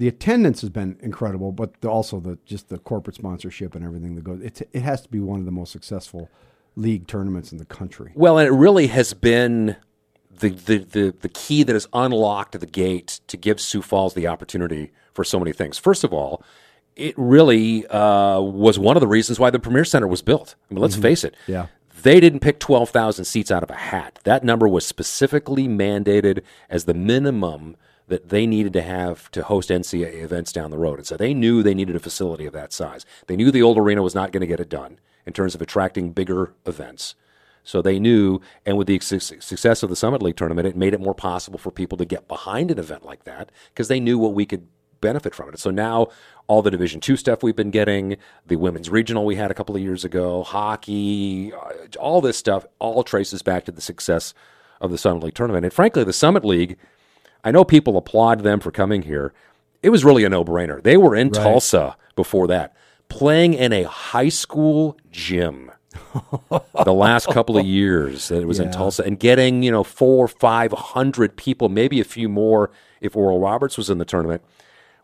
The attendance has been incredible, but the, also the just the corporate sponsorship and everything that goes. It it has to be one of the most successful league tournaments in the country. Well, and it really has been the, the, the, the key that has unlocked the gate to give Sioux Falls the opportunity for so many things. First of all, it really uh, was one of the reasons why the Premier Center was built. I mean, let's face it. Yeah. They didn't pick 12,000 seats out of a hat. That number was specifically mandated as the minimum that they needed to have to host NCAA events down the road. And so they knew they needed a facility of that size. They knew the old arena was not going to get it done in terms of attracting bigger events. So they knew, and with the success of the Summit League tournament, it made it more possible for people to get behind an event like that because they knew what we could benefit from it. So now all the Division two stuff we've been getting, the women's regional we had a couple of years ago, hockey, uh, all this stuff, all traces back to the success of the Summit League tournament. And frankly, the Summit League, I know people applaud them for coming here. It was really a no brainer. They were in Tulsa before that, playing in a high school gym the last couple of years that it was in Tulsa and getting, you know, four, five hundred people, maybe a few more if Oral Roberts was in the tournament.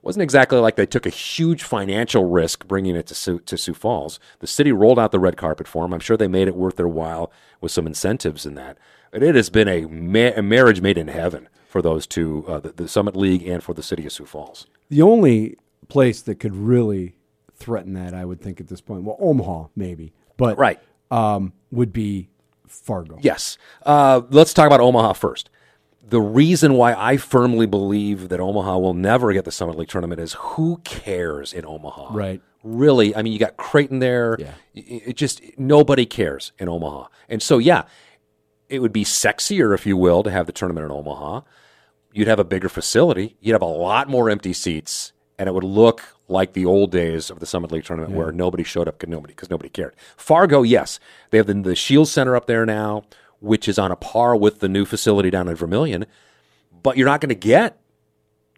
Wasn't exactly like they took a huge financial risk bringing it to Sioux, to Sioux Falls. The city rolled out the red carpet for them. I'm sure they made it worth their while with some incentives in that. But it has been a, ma- a marriage made in heaven for those two, uh, the, the Summit League and for the city of Sioux Falls. The only place that could really threaten that, I would think, at this point, well, Omaha maybe, but Right. um, would be Fargo. Yes. Uh, let's talk about Omaha first. The reason why I firmly believe that Omaha will never get the Summit League tournament is who cares in Omaha? Right. Really, I mean, you got Creighton there. Yeah. It, it just nobody cares in Omaha, and so yeah, it would be sexier, if you will, to have the tournament in Omaha. You'd have a bigger facility. You'd have a lot more empty seats, and it would look like the old days of the Summit League tournament, where nobody showed up because nobody because nobody cared. Fargo, yes, they have the, the Scheels Center up there now, which is on a par with the new facility down in Vermillion, but you're not going to get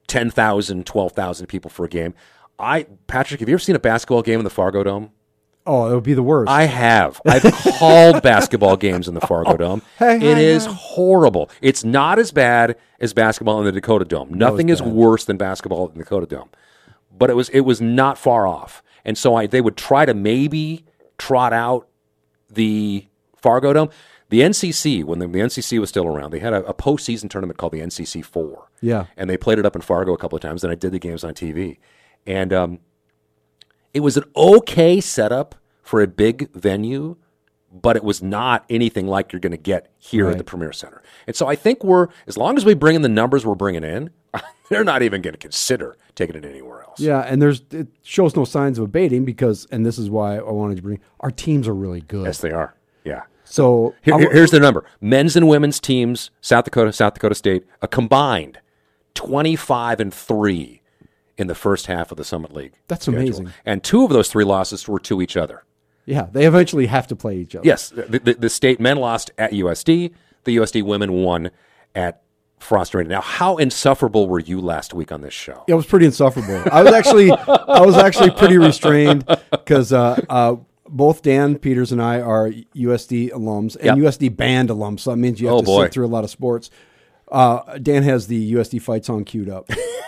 10,000, 12,000 people for a game. I Patrick, have you ever seen a basketball game in the Fargo Dome? Oh, it would be the worst. I have. I've called basketball games in the Fargo Dome. Hey, it hey, is hey. horrible. It's not as bad as basketball in the Dakota Dome. Nothing is bad. worse than basketball in the Dakota Dome. But it was it was not far off. And so I they would try to maybe trot out the Fargo Dome. The NCC, when the, the NCC was still around, they had a, a postseason tournament called the NCC Four. Yeah. and they played it up in Fargo a couple of times. And I did the games on TV, and um, it was an okay setup for a big venue, but it was not anything like you're going to get here at the Premier Center. And so I think we're as long as we bring in the numbers we're bringing in, they're not even going to consider taking it anywhere else. yeah, and there's it shows no signs of abating because, and this is why I wanted to bring our teams are really good. Yes, they are. Yeah. So here- here's their number: men's and women's teams, South Dakota, South Dakota State, a combined twenty-five and three in the first half of the Summit League. That's schedule. amazing. And two of those three losses were to each other. Yeah, they eventually have to play each other. Yes, the, the, the state men lost at USD. The USD women won at Frost Arena. Now, how insufferable were you last week on this show? It was pretty insufferable. I was actually, I was actually pretty restrained because uh, uh, both Dan Peters and I are USD alums and Yep. USD band alums. So that means you have Oh, to boy. sit through a lot of sports. Uh, Dan has the USD fight song queued up,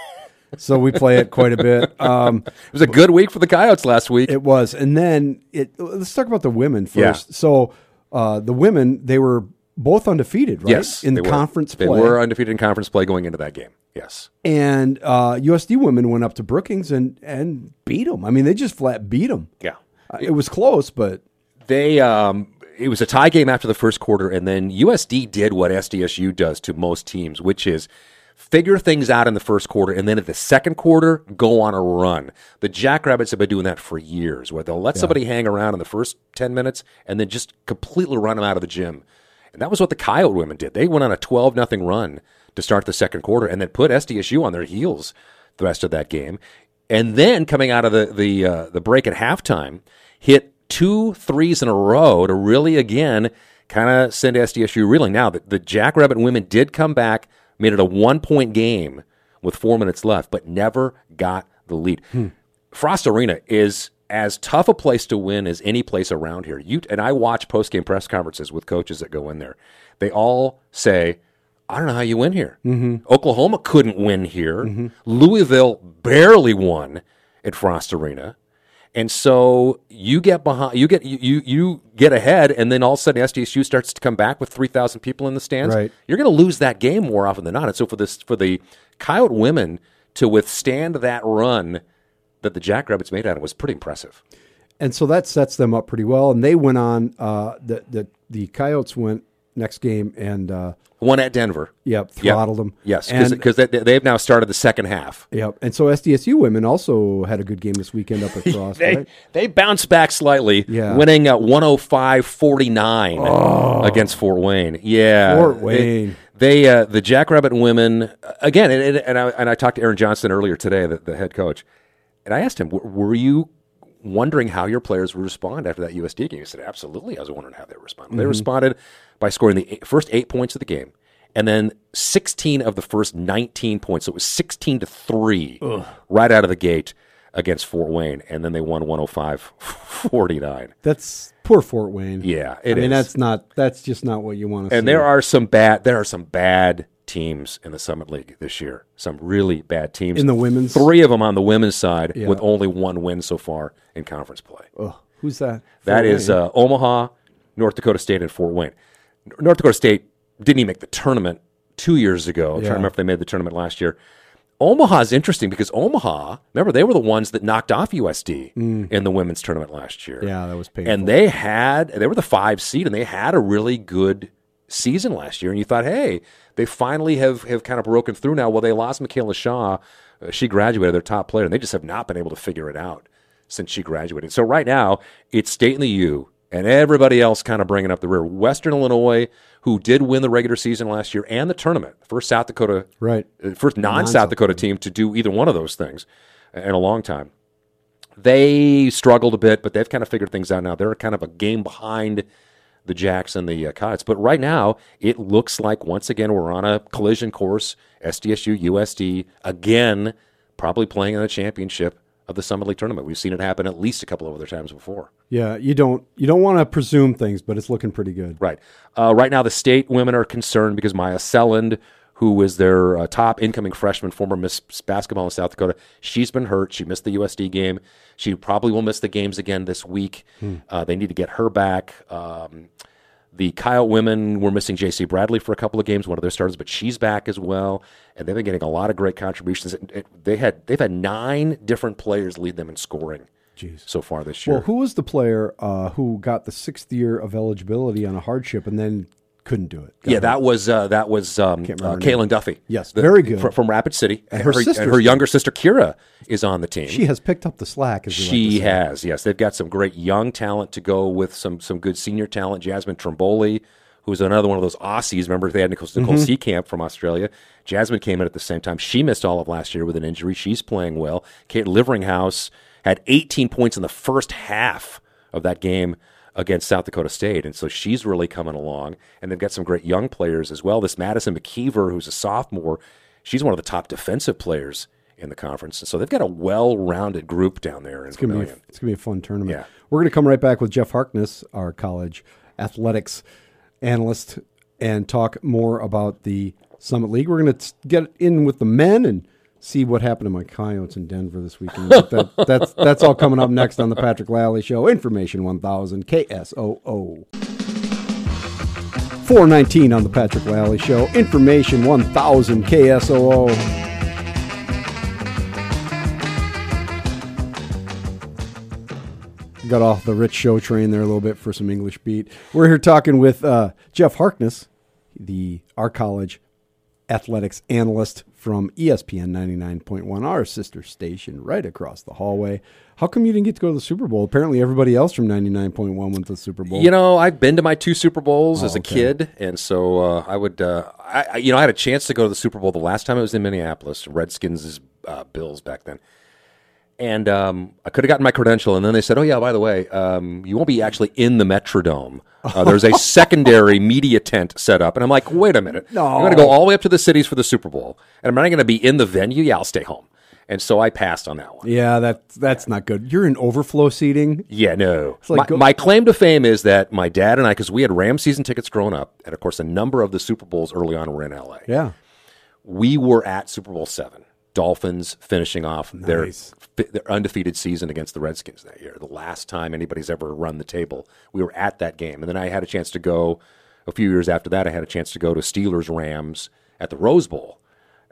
so we play it quite a bit. Um, It was a good week for the Coyotes last week. it was, and then it. Let's talk about the women Yeah. first. So uh, the women, they were both undefeated, right? yes, in the they were. conference They play. were undefeated in conference play going into that game. Yes. and uh, USD women went up to Brookings and and beat them. I mean, they just flat beat them. Yeah. It was close, but They um, it was a tie game after the first quarter, and then USD did what SDSU does to most teams, which is figure things out in the first quarter, and then at the second quarter, go on a run. The Jackrabbits have been doing that for years, where they'll let somebody hang around in the first ten minutes and then just completely run them out of the gym. And that was what the Coyote women did. They went on a twelve nothing run to start the second quarter, and then put SDSU on their heels the rest of that game. And then coming out of the the uh, the break at halftime, hit two threes in a row to really again kind of send SDSU reeling. Now the, the Jackrabbit women did come back, made it a one point game with four minutes left, but never got the lead. Hmm. Frost Arena is as tough a place to win as any place around here. You and I watch post game press conferences with coaches that go in there. They all say, "I don't know how you win here." Mm-hmm. Oklahoma couldn't win here. Mm-hmm. Louisville barely won at Frost Arena. And so you get behind, you get you you, get ahead, and then all of a sudden SDSU starts to come back with three thousand people in the stands. Right. You're going to lose that game more often than not. And so for this for the Coyote women to withstand that run that the Jackrabbits made out of was pretty impressive. and so that sets them up pretty well. And they went on. Uh, the the the Coyotes went next game and uh, One at Denver. yep Yep. throttled them. Yes, because they, they've now started the second half. yep. And so SDSU women also had a good game this weekend up at Frost. They, right? they bounced back slightly, Yeah. winning uh, 105-49 against Fort Wayne. Yeah, Fort Wayne. They, uh, the Jackrabbit women uh, again, and, and, I and I talked to Aaron Johnston earlier today, the, the head coach, and I asked him, "W- "Were you wondering how your players would respond after that USD game?" He said, "Absolutely, I was wondering how they would respond. They mm-hmm. responded by scoring the eight, first eight points of the game." And then 16 of the first 19 points. So it was 16 to 3 right out of the gate against Fort Wayne. And then they won 105 49. That's poor Fort Wayne. Yeah, I it mean that's not that's just not what you want to see. And there are some bad there are some bad teams in the Summit League this year. Some really bad teams. In the women's? Three of them on the women's side Yeah. with only one win so far in conference play. Who's that? That Fort is uh, Omaha, North Dakota State, and Fort Wayne. North Dakota State didn't even make the tournament two years ago. I'm trying to remember if they made the tournament last year. Omaha is interesting because Omaha, remember, they were the ones that knocked off USD in the women's tournament last year. Mm. Yeah, that was painful. And they had, they were the five seed, and they had a really good season last year. And you thought, hey, they finally have, have kind of broken through now. Well, they lost Michaela Shaw. Uh, she graduated, their top player, and they just have not been able to figure it out since she graduated. So right now, it's state in the U, and everybody else kind of bringing up the rear. Western Illinois, who did win the regular season last year and the tournament, first South Dakota, Right. uh, first non-South Dakota team to do either one of those things in a long time. They struggled a bit, but they've kind of figured things out now. They're kind of a game behind the Jacks and the uh, Coyotes. But right now, it looks like once again we're on a collision course. SDSU, USD again, probably playing in the championship of the Summit League tournament. We've seen it happen at least a couple of other times before. Yeah, you don't you don't want to presume things, but it's looking pretty good. Right. Uh, right now, the state women are concerned because Maya Selland, who is their uh, top incoming freshman, former Miss Basketball in South Dakota, she's been hurt. She missed the USD game. She probably will miss the games again this week. Uh, they need to get her back. Um, the Kyle women were missing J.C. Bradley for a couple of games, one of their starters, but she's back as well, and they've been getting a lot of great contributions. It- it- they had they've had nine different players lead them in scoring Jeez. so far this year. Well, who was the player uh, who got the sixth year of eligibility on a hardship and then couldn't do it? Got Yeah, hurt? that was uh, that was um, uh, Kaylin Duffy. Yes, very good. fr- from Rapid City. And her sister's her younger sister Kira is on the team. she has picked up the slack. As we like She has, yes. They've got some great young talent to go with some some good senior talent. Jasmine Tromboli, who's another one of those Aussies. Remember, they had Nicole, Nicole Mm-hmm. Seekamp from Australia. Jasmine came in at the same time. She missed all of last year with an injury. She's playing well. Kate Liveringhouse had 18 points in the first half of that game against South Dakota State, and so she's really coming along. And they've got some great young players as well. This Madison McKeever, who's a sophomore, she's one of the top defensive players in the conference, and so they've got a well-rounded group down there in It's gonna, be a, Vermillion. it's gonna be a fun tournament. Yeah. We're gonna come right back with Jeff Harkness, our college athletics analyst, and talk more about the Summit League. We're gonna get in with the men and see what happened to my Coyotes in Denver this weekend. That, that's that's all coming up next on the Patrick Lally Show. Information 1000 KSOO. 419 on the Patrick Lally Show. Information 1000 KSOO. Got off the rich show train there a little bit for some English beat. We're here talking with uh, Jeff Harkness, the our college athletics analyst from ESPN 99.1, our sister station right across the hallway. How come you didn't get to go to the Super Bowl? Apparently, everybody else from 99.1 went to the Super Bowl. You know, I've been to my two Super Bowls as a Oh, okay. kid, and so uh, I would, uh, I, I- you know, I had a chance to go to the Super Bowl the last time it was in Minneapolis, Redskins' uh, Bills back then, and um, I could have gotten my credential, and then they said, "Oh yeah, by the way, um, you won't be actually in the Metrodome. Uh, there's a secondary media tent set up." And I'm like, "Wait a minute, No. I'm going to go all the way up to the cities for the Super Bowl, and I'm not going to be in the venue. Yeah, I'll stay home." And so I passed on that one. Yeah, that's that's not good. You're in overflow seating. Yeah, no. like my, go- my claim to fame is that my dad and I, because we had Ram season tickets growing up, and of course, a number of the Super Bowls early on were in LA. Yeah. We were at Super Bowl seven. Dolphins finishing off Nice. their undefeated season against the Redskins that year. The last time anybody's ever run the table. We were at that game. And then I had a chance to go, a few years after that, I had a chance to go to Steelers Rams at the Rose Bowl.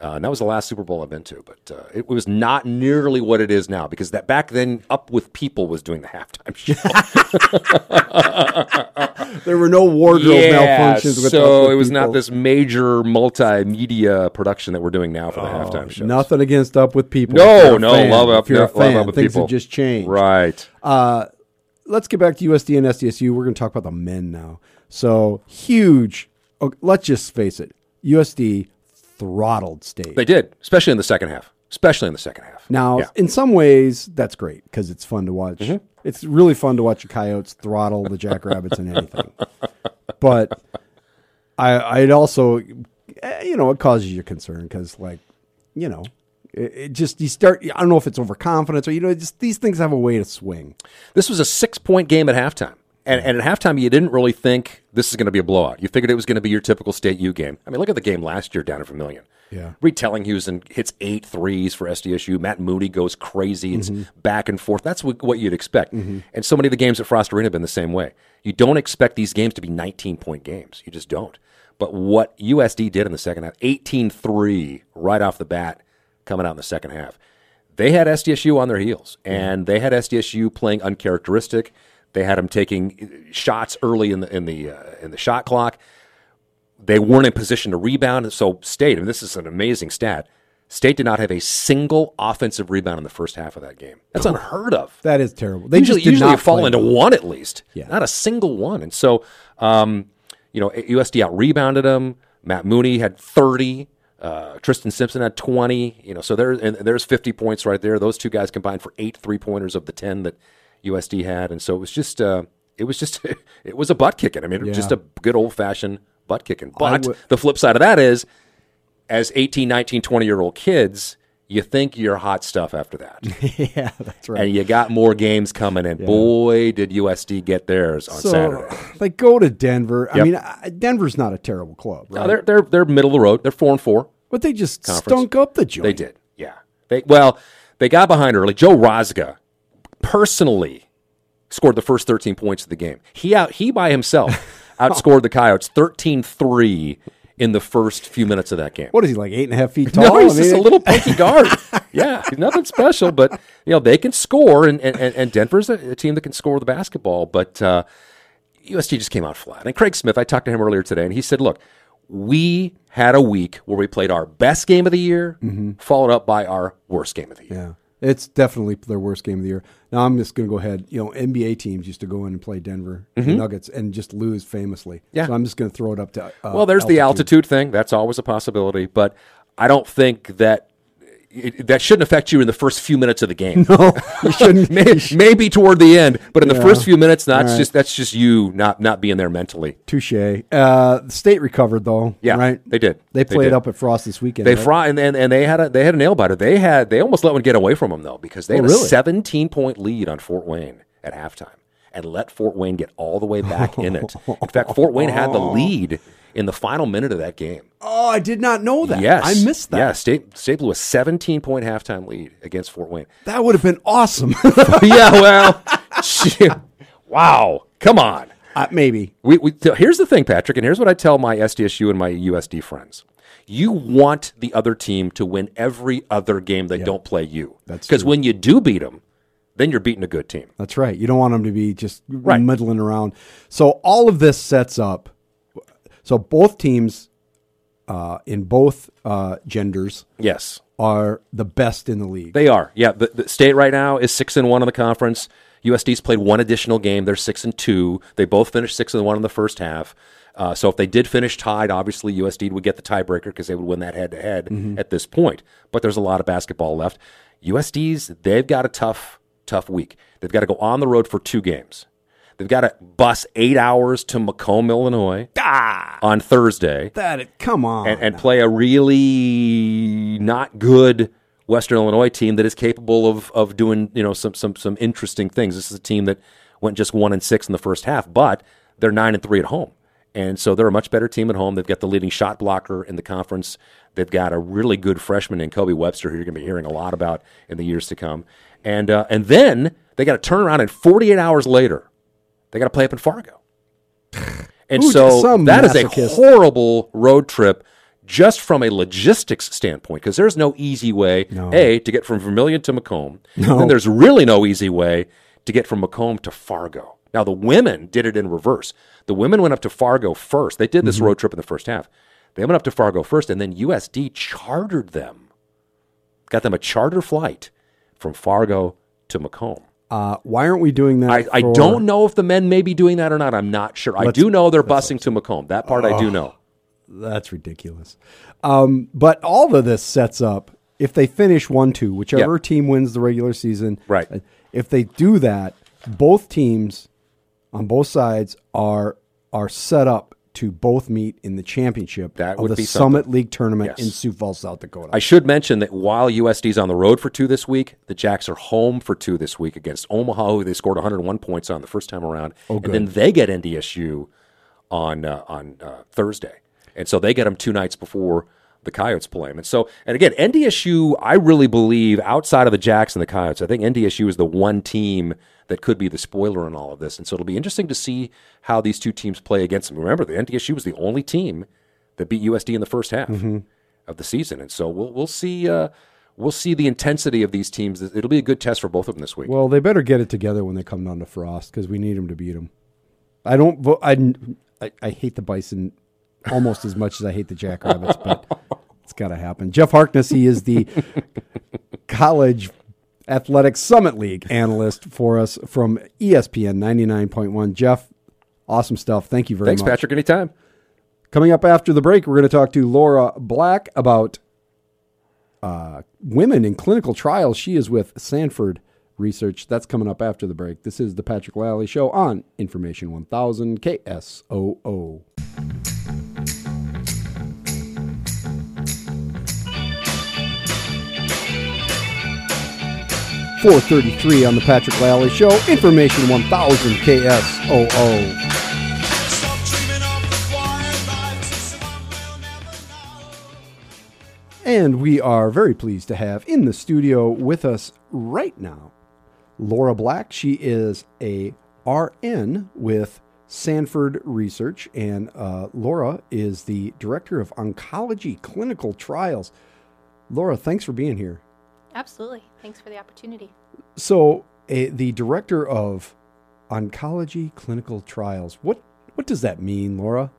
Uh, and that was the last Super Bowl I've been to, but uh, it was not nearly what it is now because that back then, Up with People was doing the halftime show. There were no wardrobe malfunctions with so with it was people. not this major multimedia production that we're doing now for the halftime show. Nothing against up with people. No, If you're a no, fan. love up, If you're no, a love fan, up with things people. have just changed. Right. Uh, Let's get back to USD and SDSU. We're going to talk about the men now. So huge. oh, let's just face it. USD throttled state. They did, especially in the second half. Especially in the second half. Now, Yeah. Mm-hmm. in some ways, that's great because it's fun to watch. It's really fun to watch the Coyotes throttle the Jackrabbits in anything. But I, I'd also, eh, you know, it causes you concern because, like, you know, it, it just you start. I don't know if it's overconfidence or you know, just these things have a way to swing. This was a six point game at halftime. And, and at halftime, you didn't really think this is going to be a blowout. You figured it was going to be your typical state U game. I mean, look at the game last year down in Vermillion. Yeah. Reed Tellinghuisen hits eight threes for SDSU. Matt Mooney goes crazy. It's mm-hmm. back and forth. That's what, what you'd expect. Mm-hmm. And so many of the games at Frost Arena have been the same way. You don't expect these games to be 19 point games. You just don't. But what USD did in the second half, 18 3 right off the bat, coming out in the second half, they had SDSU on their heels, mm-hmm. and they had SDSU playing uncharacteristic. They had him taking shots early in the in the uh, in the shot clock. They weren't in position to rebound, and so State, and this is an amazing stat. State did not have a single offensive rebound in the first half of that game. That's unheard of. That is terrible. They usually, usually not fall into well. one at least. Yeah. Not a single one. And so, um, you know, USD out rebounded them. Matt Mooney had 30. Uh, Tristan Simpson had 20. You know, so there, and there's 50 points right there. Those two guys combined for eight three pointers of the 10 that USD had. And so it was just, uh, it was just it was a butt kicking. I mean, Yeah. just a good old fashioned butt kicking. But would- the flip side of that is, as 18, 19, 20 year old kids, you think you're hot stuff after that. yeah, that's right. and you got more games coming in. Boy, did USD get theirs on so, Saturday. like, go to Denver. I mean, I- Denver's not a terrible club, right? No, they're they're they're middle of the road. They're four and four. but they just Conference. stunk up the joint. They did, yeah. They well, they got behind early. Joe Rosga personally scored the first 13 points of the game. He out he by himself outscored the Coyotes 13-3 in the first few minutes of that game. What is he like? Eight and a half feet tall. No, he's I just a little punky guard. yeah, he's nothing special, but you know they can score, and and, and Denver's a, a team that can score the basketball. But uh, USD just came out flat. And Craig Smith, I talked to him earlier today, and he said, "Look, we had a week where we played our best game of the year, followed up by our worst game of the year. It's definitely their worst game of the year. Now I'm just going to go ahead. You know, NBA teams used to go in and play Denver the Nuggets and just lose famously. Mm-hmm. Yeah. So I'm just going to throw it up to. Uh, Well, there's the altitude thing. That's always a possibility, but I don't think that it, that shouldn't affect you in the first few minutes of the game. No, you shouldn't. maybe, maybe toward the end, but in the first few minutes, that's right. just that's just you not not being there mentally. Touche. Uh, the state recovered though. Yeah, right. they did. They They played did. up at Frost this weekend. They right? fry and, and and they had a they had a nail biter. They had they almost let one get away from them though because they Oh, had really? a 17 point lead on Fort Wayne at halftime and let Fort Wayne get all the way back in it. In fact, Fort Wayne had the lead in the final minute of that game. Oh, I did not know that. Yes, I missed that. Yeah, State State blew a 17 point halftime lead against Fort Wayne. That would have been awesome. yeah, well, shit. wow, come on. uh, maybe. We, we, so here's the thing, Patrick, and here's what I tell my SDSU and my USD friends. You want the other team to win every other game they don't play you. That's Because when you do beat them, then you're beating a good team. That's right. You don't want them to be just Right. middling around. So all of this sets up. So both teams, uh, in both uh, genders, Yes, are the best in the league. they are. Yeah, the, the state right now is six and one in the conference. USD's played one additional game. They're six and two. They both finished six and one in the first half. Uh, so if they did finish tied, obviously USD would get the tiebreaker because they would win that head to head at this point. But there's a lot of basketball left. USD's they've got a tough, tough week. They've got to go on the road for two games. They've got to bus eight hours to Macomb, Illinois ah, on Thursday that come on. and, and play a really not good Western Illinois team that is capable of of doing you know some some some interesting things. This is a team that went just one and six in the first half, but they're nine and three at home, and so they're a much better team at home. They've got the leading shot blocker in the conference. They've got a really good freshman in Kobe Webster, who you're going to be hearing a lot about in the years to come, and uh, and then they got to turn around and 48 hours later, they got to play up in Fargo. And Ooh, so that is a horrible road trip just from a logistics standpoint because there's no easy way a to get from Vermillion to Macomb. And then there's really no easy way to get from Macomb to Fargo. Now the women did it in reverse. The women went up to Fargo first. They did this Mm-hmm. road trip in the first half. They went up to Fargo first, and then USD chartered them, got them a charter flight from Fargo to Macomb. Uh, why aren't we doing that? I, I don't know if the men may be doing that or not. I'm not sure. I do know they're busing to Macomb. That part I do know. That's ridiculous. Um, but all of this sets up if they finish one two, whichever Yep. team wins the regular season. Right. If they do that, both teams on both sides are are set up to both meet in the championship That of the be Summit something. League tournament Yes. in Sioux Falls, South Dakota. I should mention that while USD's on the road for two this week, the Jacks are home for two this week against Omaha, who they scored 101 points on the first time around, oh, and then they get NDSU on uh, on uh, Thursday, and so they get them two nights before the Coyotes play them. And so, and again, NDSU, I really believe outside of the Jacks and the Coyotes, I think NDSU is the one team that could be the spoiler in all of this, and so it'll be interesting to see how these two teams play against them. Remember, the NDSU was the only team that beat USD in the first half of the season, and so we'll we'll see uh, we'll see the intensity of these teams. It'll be a good test for both of them this week. well, they better get it together when they come down to Frost because we need them to beat them. I don't. I, I I hate the Bison almost as much as I hate the Jackrabbits, but it's got to happen. Jeff Harkness, he is the college athletics summit league analyst for us from ESPN 99.1. Jeff, awesome stuff. Thank you very Thanks, much. Thanks, Patrick. Anytime. Coming up after the break, we're going to talk to Laura Black about uh, women in clinical trials. She is with Sanford research. That's coming up after the break. This is the Patrick Lally Show on Information 1000 KSOO. 433 on the Patrick Lally Show. Information 1000 KSOO. And we are very pleased to have in the studio with us right now Laura Black. She is a RN with Sanford Research, and uh, Laura is the director of oncology clinical trials. Laura, thanks for being here. Absolutely. Thanks for the opportunity. So, uh, the director of oncology clinical trials. What what does that mean, Laura?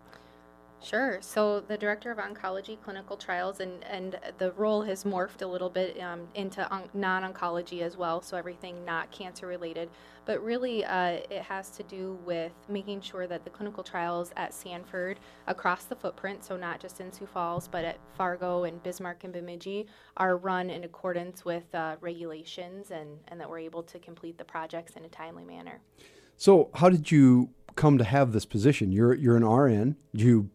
Sure. So the director of oncology clinical trials, and, and the role has morphed a little bit um, into on, non-oncology as well. So everything not cancer related, but really uh, it has to do with making sure that the clinical trials at Sanford across the footprint, so not just in Sioux Falls, but at Fargo and Bismarck and Bemidji, are run in accordance with uh, regulations, and and that we're able to complete the projects in a timely manner. So, how did you come to have this position? You're you're an RN. You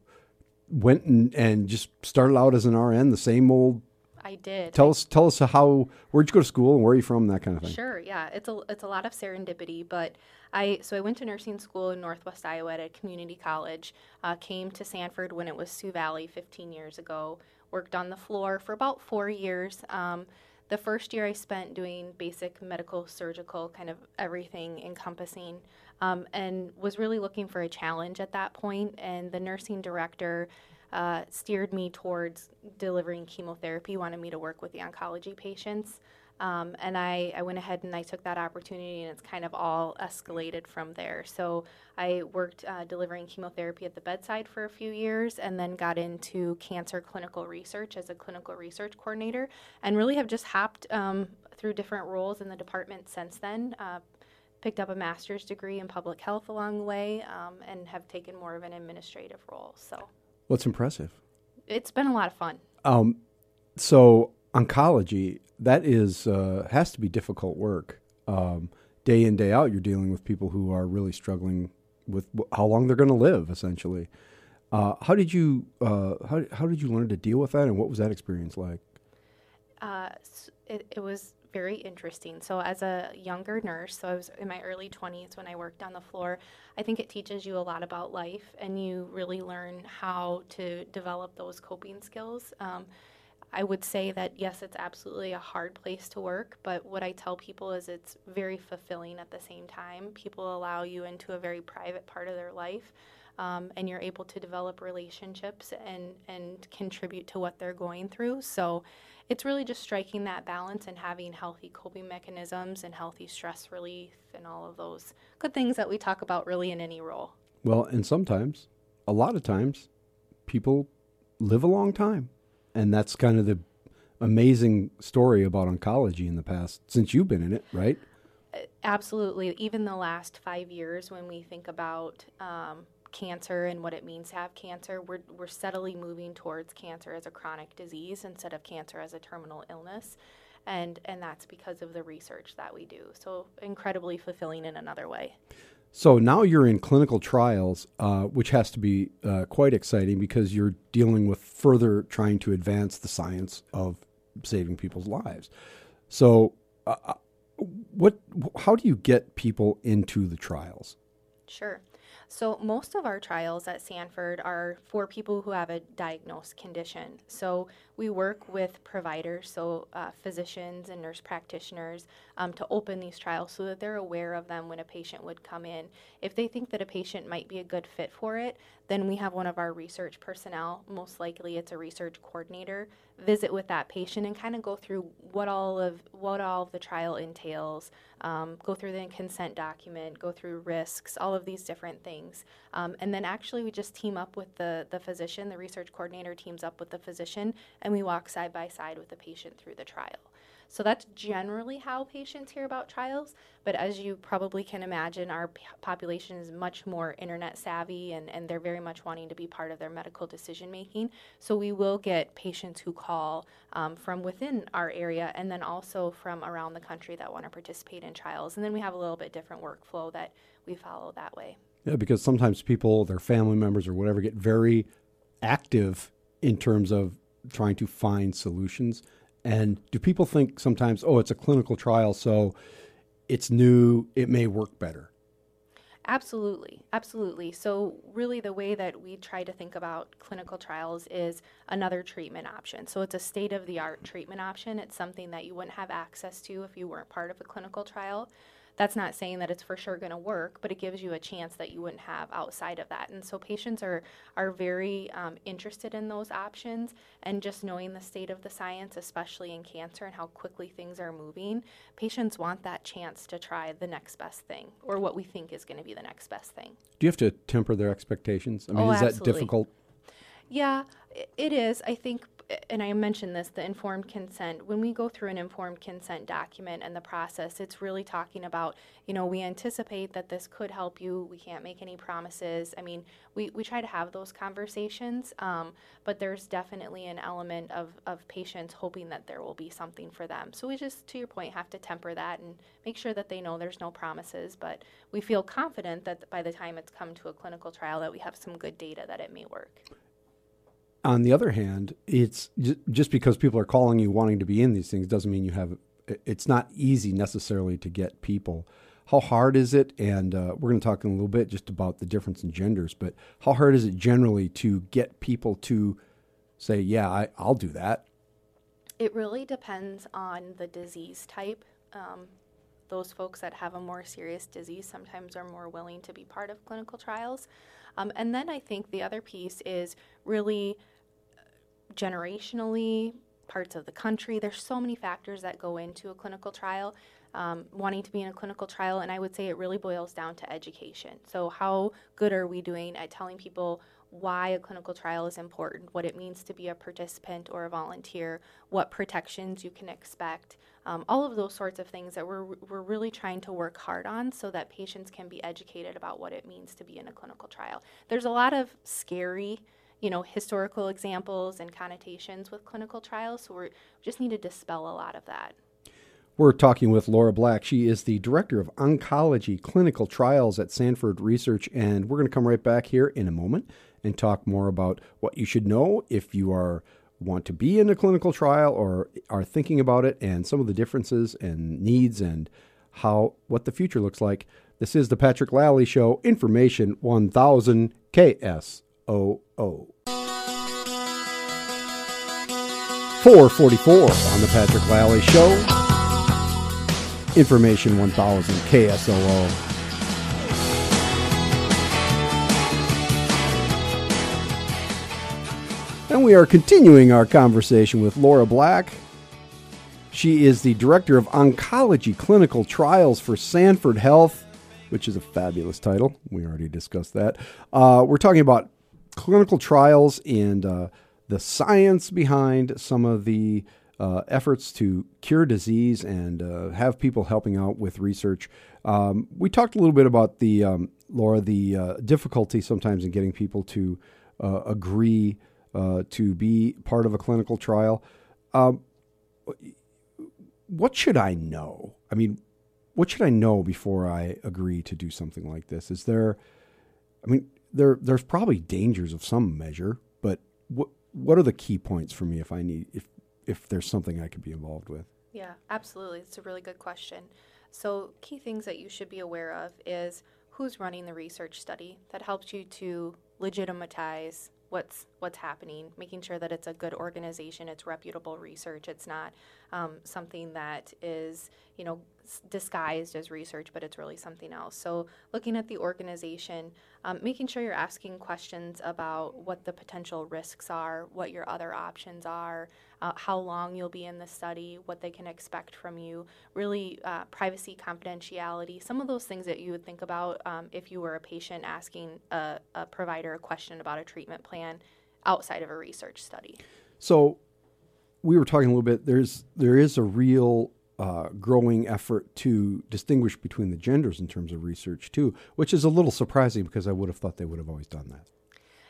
went and, and just started out as an RN, the same old. I did. Tell us tell us how where'd you go to school and where are you from, that kind of thing. Sure, yeah, it's a it's a lot of serendipity, but I so I went to nursing school in Northwest Iowa at a community college. Uh, came to Sanford when it was Sioux Valley 15 years ago. Worked on the floor for about four years. Um, the first year I spent doing basic medical, surgical, kind of everything encompassing, um, and was really looking for a challenge at that point. And the nursing director uh, steered me towards delivering chemotherapy, wanted me to work with the oncology patients. Um, and I, I went ahead and I took that opportunity, and it's kind of all escalated from there. So I worked uh, delivering chemotherapy at the bedside for a few years, and then got into cancer clinical research as a clinical research coordinator, and really have just hopped um, through different roles in the department since then. Uh, picked up a master's degree in public health along the way, um, and have taken more of an administrative role. So What's impressive? it's been a lot of fun. Um, so oncology that is uh, has to be difficult work. Um, day in day out, you're dealing with people who are really struggling with how long they're going to live, essentially. Uh, how did you uh, how how did you learn to deal with that, and what was that experience like? uh, it, it was very interesting. So, as a younger nurse, so I was in my early 20s when I worked on the floor, I think it teaches you a lot about life and you really learn how to develop those coping skills. Um, I would say that yes, it's absolutely a hard place to work, but what I tell people is it's very fulfilling at the same time. People allow you into a very private part of their life. Um, and you're able to develop relationships and, and contribute to what they're going through. So it's really just striking that balance and having healthy coping mechanisms and healthy stress relief and all of those good things that we talk about really in any role. Well, and sometimes, a lot of times, people live a long time, and that's kind of the amazing story about oncology in the past since you've been in it, right? Absolutely. Even the last five years, when we think about um, cancer and what it means to have cancer, we're, we're steadily moving towards cancer as a chronic disease instead of cancer as a terminal illness. And, and that's because of the research that we do. So, incredibly fulfilling in another way. So now you're in clinical trials, uh, which has to be uh, quite exciting because you're dealing with further trying to advance the science of saving people's lives. So, uh, uh, what? How do you get people into the trials? Sure. So, most of our trials at Sanford are for people who have a diagnosed condition. So, we work with providers, so uh, physicians and nurse practitioners, um, to open these trials so that they're aware of them when a patient would come in. If they think that a patient might be a good fit for it, then we have one of our research personnel, most likely it's a research coordinator, visit with that patient and kind of go through what all of what all of the trial entails, um, go through the consent document, go through risks, all of these different things, um, and then actually we just team up with the the physician. The research coordinator teams up with the physician, and we walk side by side with the patient through the trial. So that's generally how patients hear about trials. But as you probably can imagine, our p- population is much more internet savvy and, and they're very much wanting to be part of their medical decision making. So we will get patients who call um, from within our area and then also from around the country that want to participate in trials. And then we have a little bit different workflow that we follow that way. Yeah, because sometimes people, their family members or whatever, get very active in terms of trying to find solutions. And do people think sometimes, oh, it's a clinical trial, so it's new, it may work better? Absolutely, absolutely. So, really, the way that we try to think about clinical trials is another treatment option. So, it's a state of the art treatment option. It's something that you wouldn't have access to if you weren't part of a clinical trial. That's not saying that it's for sure going to work, but it gives you a chance that you wouldn't have outside of that. And so, patients are are very um, interested in those options, and just knowing the state of the science, especially in cancer, and how quickly things are moving. Patients want that chance to try the next best thing, or what we think is going to be the next best thing. Do you have to temper their expectations? I mean, Oh, is that difficult? Yeah, it is. I think, and I mentioned this, the informed consent. When we go through an informed consent document and the process, it's really talking about, you know, we anticipate that this could help you. We can't make any promises. I mean, we, we try to have those conversations, um, but there's definitely an element of, of patients hoping that there will be something for them. So we just, to your point, have to temper that and make sure that they know there's no promises. But we feel confident that by the time it's come to a clinical trial, that we have some good data that it may work. On the other hand, it's just because people are calling you wanting to be in these things doesn't mean you have. It's not easy necessarily to get people. How hard is it? And uh, we're going to talk in a little bit just about the difference in genders. But how hard is it generally to get people to say, "Yeah, I, I'll do that"? It really depends on the disease type. Um, those folks that have a more serious disease sometimes are more willing to be part of clinical trials. Um, and then I think the other piece is really generationally, parts of the country. There's so many factors that go into a clinical trial. Um, wanting to be in a clinical trial, and I would say it really boils down to education. So, how good are we doing at telling people why a clinical trial is important, what it means to be a participant or a volunteer, what protections you can expect, um, all of those sorts of things that we're, we're really trying to work hard on so that patients can be educated about what it means to be in a clinical trial. There's a lot of scary, you know, historical examples and connotations with clinical trials, so we just need to dispel a lot of that. We're talking with Laura Black. She is the Director of Oncology Clinical Trials at Sanford Research, and we're going to come right back here in a moment and talk more about what you should know if you are want to be in a clinical trial or are thinking about it and some of the differences and needs and how what the future looks like. This is the Patrick Lally Show, Information 1000 KSOO. 444 on the Patrick Lally Show. Information 1000 KSOO. And we are continuing our conversation with Laura Black. She is the Director of Oncology Clinical Trials for Sanford Health, which is a fabulous title. We already discussed that. Uh, we're talking about clinical trials and uh, the science behind some of the uh, efforts to cure disease and uh, have people helping out with research. Um, we talked a little bit about the um, Laura the uh, difficulty sometimes in getting people to uh, agree uh, to be part of a clinical trial. Um, what should I know? I mean, what should I know before I agree to do something like this? Is there, I mean, there there's probably dangers of some measure, but what what are the key points for me if I need if if there's something I could be involved with? Yeah, absolutely. It's a really good question. So, key things that you should be aware of is who's running the research study. That helps you to legitimatize what's what's happening, making sure that it's a good organization, it's reputable research, it's not um, something that is you know disguised as research, but it's really something else. So, looking at the organization, um, making sure you're asking questions about what the potential risks are, what your other options are, uh, how long you'll be in the study, what they can expect from you, really uh, privacy, confidentiality, some of those things that you would think about um, if you were a patient asking a, a provider a question about a treatment plan outside of a research study. So, we were talking a little bit. There's there is a real uh, growing effort to distinguish between the genders in terms of research too, which is a little surprising because I would have thought they would have always done that.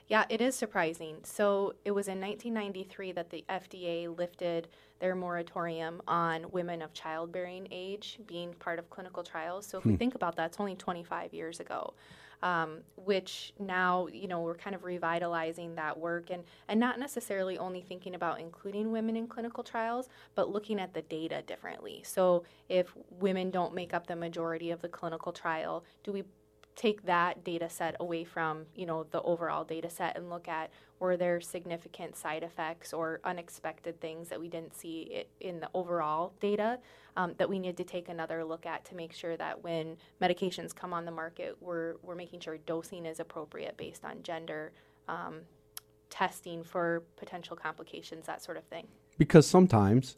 Yeah, it is surprising. So it was in 1993 that the FDA lifted their moratorium on women of childbearing age being part of clinical trials. So if we think about that, it's only 25 years ago. Um, which now you know we're kind of revitalizing that work and and not necessarily only thinking about including women in clinical trials, but looking at the data differently. So if women don't make up the majority of the clinical trial, do we take that data set away from you know the overall data set and look at were there significant side effects or unexpected things that we didn't see in the overall data um, that we need to take another look at to make sure that when medications come on the market we're, we're making sure dosing is appropriate based on gender um, testing for potential complications that sort of thing because sometimes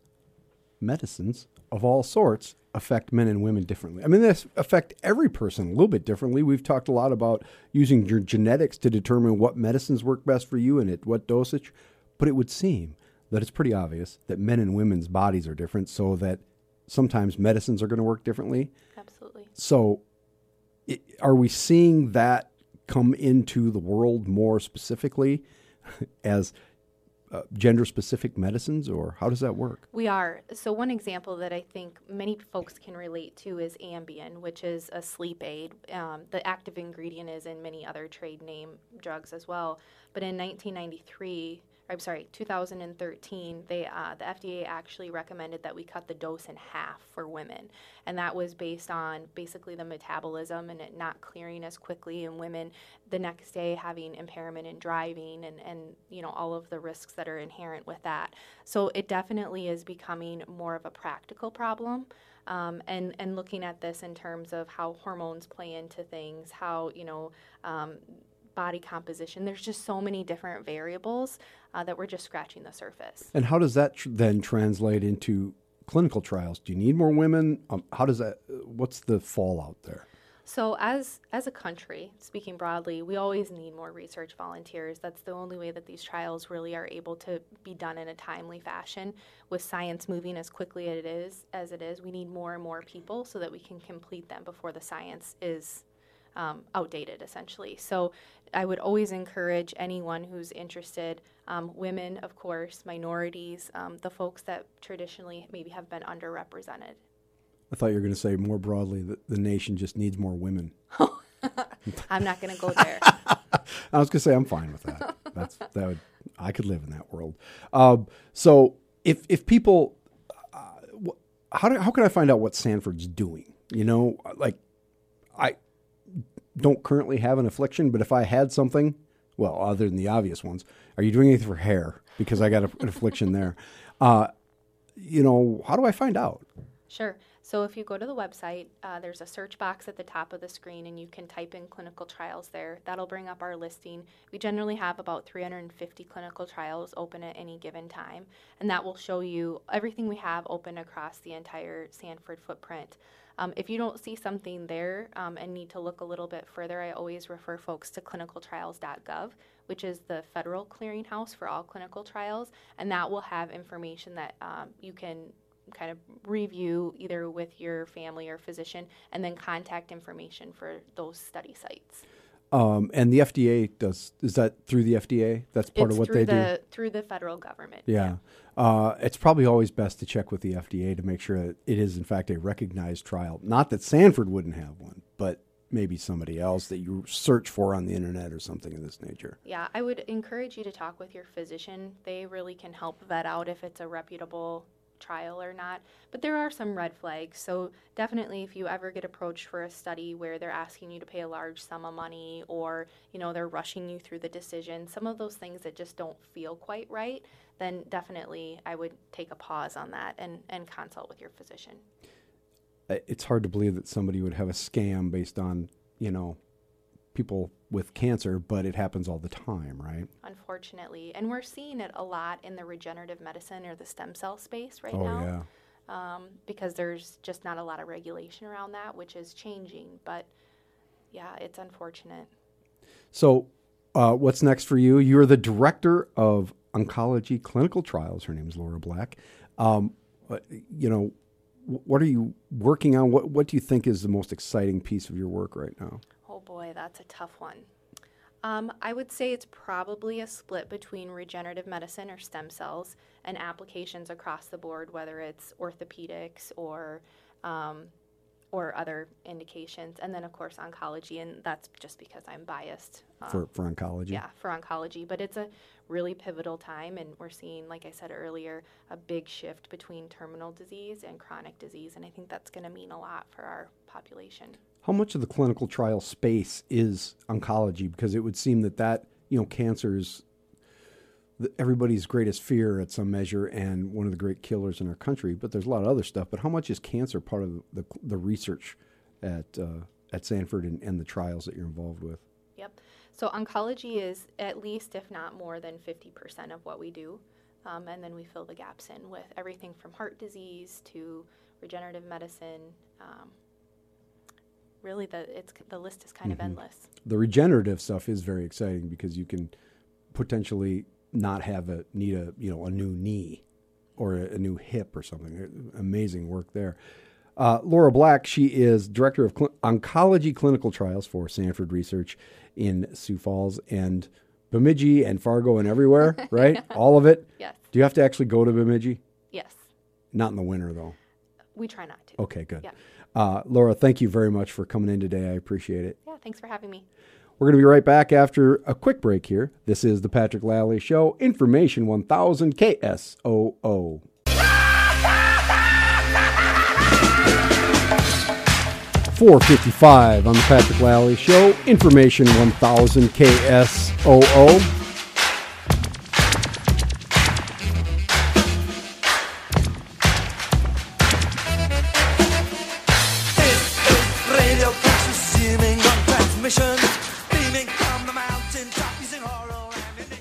medicines of all sorts affect men and women differently. I mean, they affect every person a little bit differently. We've talked a lot about using your genetics to determine what medicines work best for you and at what dosage, but it would seem that it's pretty obvious that men and women's bodies are different, so that sometimes medicines are going to work differently. absolutely So, i are we seeing that come into the world more specifically as uh, gender specific medicines, or how does that work? We are. So, one example that I think many folks can relate to is Ambien, which is a sleep aid. Um, the active ingredient is in many other trade name drugs as well. But in 1993, I'm sorry, 2013, they uh, the FDA actually recommended that we cut the dose in half for women, and that was based on basically the metabolism and it not clearing as quickly in women. The next day having impairment in driving and and you know all of the risks that are inherent with that. So it definitely is becoming more of a practical problem. Um, and and looking at this in terms of how hormones play into things, how you know um, body composition. There's just so many different variables uh, that we're just scratching the surface. And how does that tr- then translate into clinical trials? Do you need more women? Um, how does that? What's the fallout there? So as as a country, speaking broadly, we always need more research volunteers. That's the only way that these trials really are able to be done in a timely fashion. With science moving as quickly as it is, as it is, we need more and more people so that we can complete them before the science is um, outdated, essentially. So I would always encourage anyone who's interested, um, women, of course, minorities, um, the folks that traditionally maybe have been underrepresented. I thought you were going to say more broadly that the nation just needs more women. I'm not going to go there. I was going to say I'm fine with that. That's that would I could live in that world. Um, so if if people, uh, how do, how can I find out what Sanford's doing? You know, like I don't currently have an affliction, but if I had something, well, other than the obvious ones, are you doing anything for hair? Because I got a, an affliction there. Uh, you know, how do I find out? Sure. So if you go to the website, uh, there's a search box at the top of the screen, and you can type in clinical trials there. That'll bring up our listing. We generally have about 350 clinical trials open at any given time, and that will show you everything we have open across the entire Sanford footprint. Um, if you don't see something there um, and need to look a little bit further, I always refer folks to clinicaltrials.gov, which is the federal clearinghouse for all clinical trials, and that will have information that um, you can kind of review either with your family or physician and then contact information for those study sites. Um, and the FDA does is that through the FDA? That's part it's of what they do. through the federal government. Yeah. Uh, it's probably always best to check with the FDA to make sure that it is, in fact, a recognized trial. Not that Sanford wouldn't have one, but maybe somebody else that you search for on the internet or something of this nature. Yeah, I would encourage you to talk with your physician. They really can help vet out if it's a reputable trial or not. But there are some red flags. So definitely if you ever get approached for a study where they're asking you to pay a large sum of money or, you know, they're rushing you through the decision, some of those things that just don't feel quite right, then definitely I would take a pause on that and, and consult with your physician. It's hard to believe that somebody would have a scam based on, you know, people with cancer, but it happens all the time, right? Unfortunately, and we're seeing it a lot in the regenerative medicine or the stem cell space right oh, now. yeah. um, because there's just not a lot of regulation around that, which is changing. But yeah, it's unfortunate. So, uh, what's next for you? You're the director of Oncology Clinical Trials. Her name is Laura Black. Um, uh, you know, what are you working on? What What do you think is the most exciting piece of your work right now? Boy, that's a tough one. Um, I would say it's probably a split between regenerative medicine or stem cells and applications across the board, whether it's orthopedics or um, or other indications, and then of course oncology, and that's just because I'm biased. um, For, for oncology, yeah, for oncology. But it's a really pivotal time, and we're seeing, like I said earlier, a big shift between terminal disease and chronic disease, and I think that's going to mean a lot for our population. How much of the clinical trial space is oncology? Because it would seem that that you know cancer is the- everybody's greatest fear at some measure and one of the great killers in our country. But there's a lot of other stuff. But how much is cancer part of the the research at uh, at Sanford and, and the trials that you're involved with? Yep. So oncology is at least, if not more than 50% of what we do. Um, and then we fill the gaps in with everything from heart disease to regenerative medicine. Um, really, the, it's, the list is kind of endless. The regenerative stuff is very exciting because you can potentially not have a need a you know a new knee or a, a new hip or something. Amazing work there. Uh, Laura Black, she is director of cl- oncology clinical trials for Sanford Research in Sioux Falls and Bemidji and Fargo and everywhere, right? All of it. Yes. Do you have to actually go to Bemidji? Yes. Not in the winter though. We try not to. Okay, good. Yeah. Uh, Laura, thank you very much for coming in today. I appreciate it. Yeah. Thanks for having me. We're going to be right back after a quick break here. This is the Patrick Lally Show, Information 1000 KSOO. Four fifty-five on the Patrick Lally Show. Information one thousand KSOO.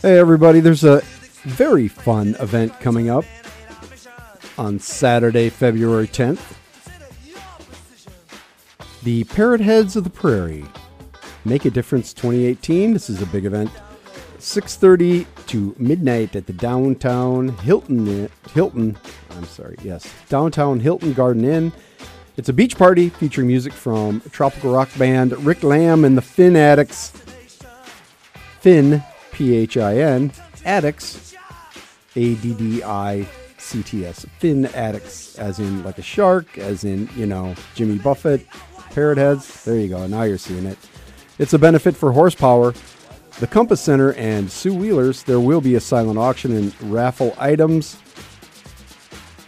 Hey everybody, there's a very fun event coming up on Saturday, February 10th. The Parrot Heads of the Prairie Make a Difference 2018. This is a big event. 6:30 to midnight at the downtown Hilton Hilton, I'm sorry, yes, downtown Hilton Garden Inn. It's a beach party featuring music from tropical rock band Rick Lamb and the Phin Addicts. Phin, P H I N, Addicts, A D D I C T S. Fin addicts, as in like a shark, as in, you know, Jimmy Buffett, parrot heads. There you go. Now you're seeing it. It's a benefit for horsepower. The Compass Center and Sioux Wheelers, there will be a silent auction and raffle items.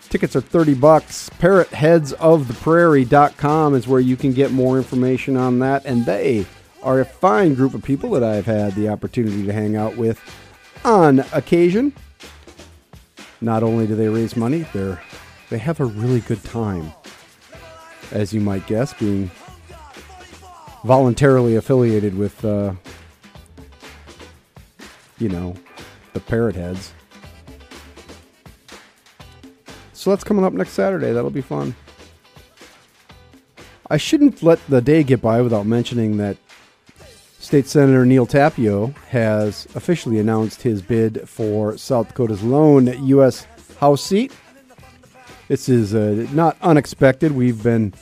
Tickets are 30 bucks. Parrotheadsoftheprairie.com is where you can get more information on that. And they are a fine group of people that I've had the opportunity to hang out with on occasion. Not only do they raise money, they're they have a really good time. As you might guess, being voluntarily affiliated with uh, you know, the parrot heads. So that's coming up next Saturday. That'll be fun. I shouldn't let the day get by without mentioning that State Senator Neal Tapio has officially announced his bid for South Dakota's lone U.S. House seat. This is uh, not unexpected. We've been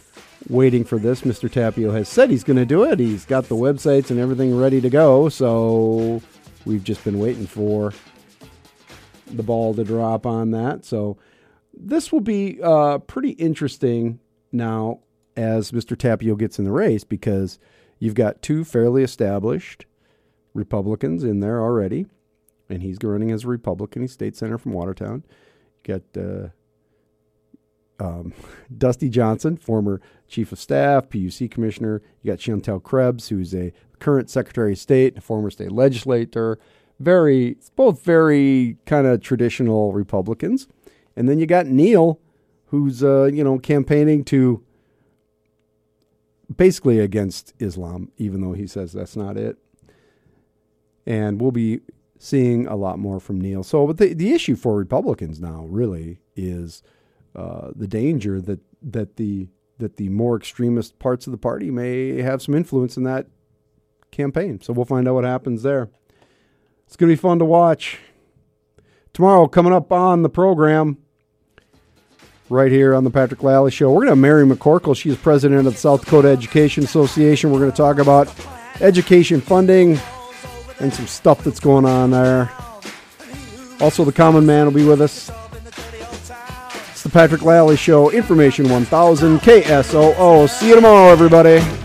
waiting for this. Mr. Tapio has said he's going to do it. He's got the websites and everything ready to go. So we've just been waiting for the ball to drop on that. So this will be uh, pretty interesting now as Mr. Tapio gets in the race because you've got two fairly established Republicans in there already, and he's running as a Republican. He's state senator from Watertown. You got uh, um, Dusty Johnson, former chief of staff, PUC commissioner. You got Shantel Krebs, who's a current secretary of state, former state legislator. Very, both very kind of traditional Republicans. And then you got Neal, who's uh, you know campaigning to basically against Islam, even though he says that's not it. And we'll be seeing a lot more from Neal. So, but the the issue for Republicans now really is uh, the danger that that the that the more extremist parts of the party may have some influence in that campaign. So we'll find out what happens there. It's going to be fun to watch. tomorrow coming up on the program, right here on the Patrick Lally Show, we're going to Mary McCorkle. She is president of the South Dakota Education Association. We're going to talk about education funding and some stuff that's going on there. Also, the Common Man will be with us. It's the Patrick Lally Show, Information 1000 KSOO. See you tomorrow, everybody.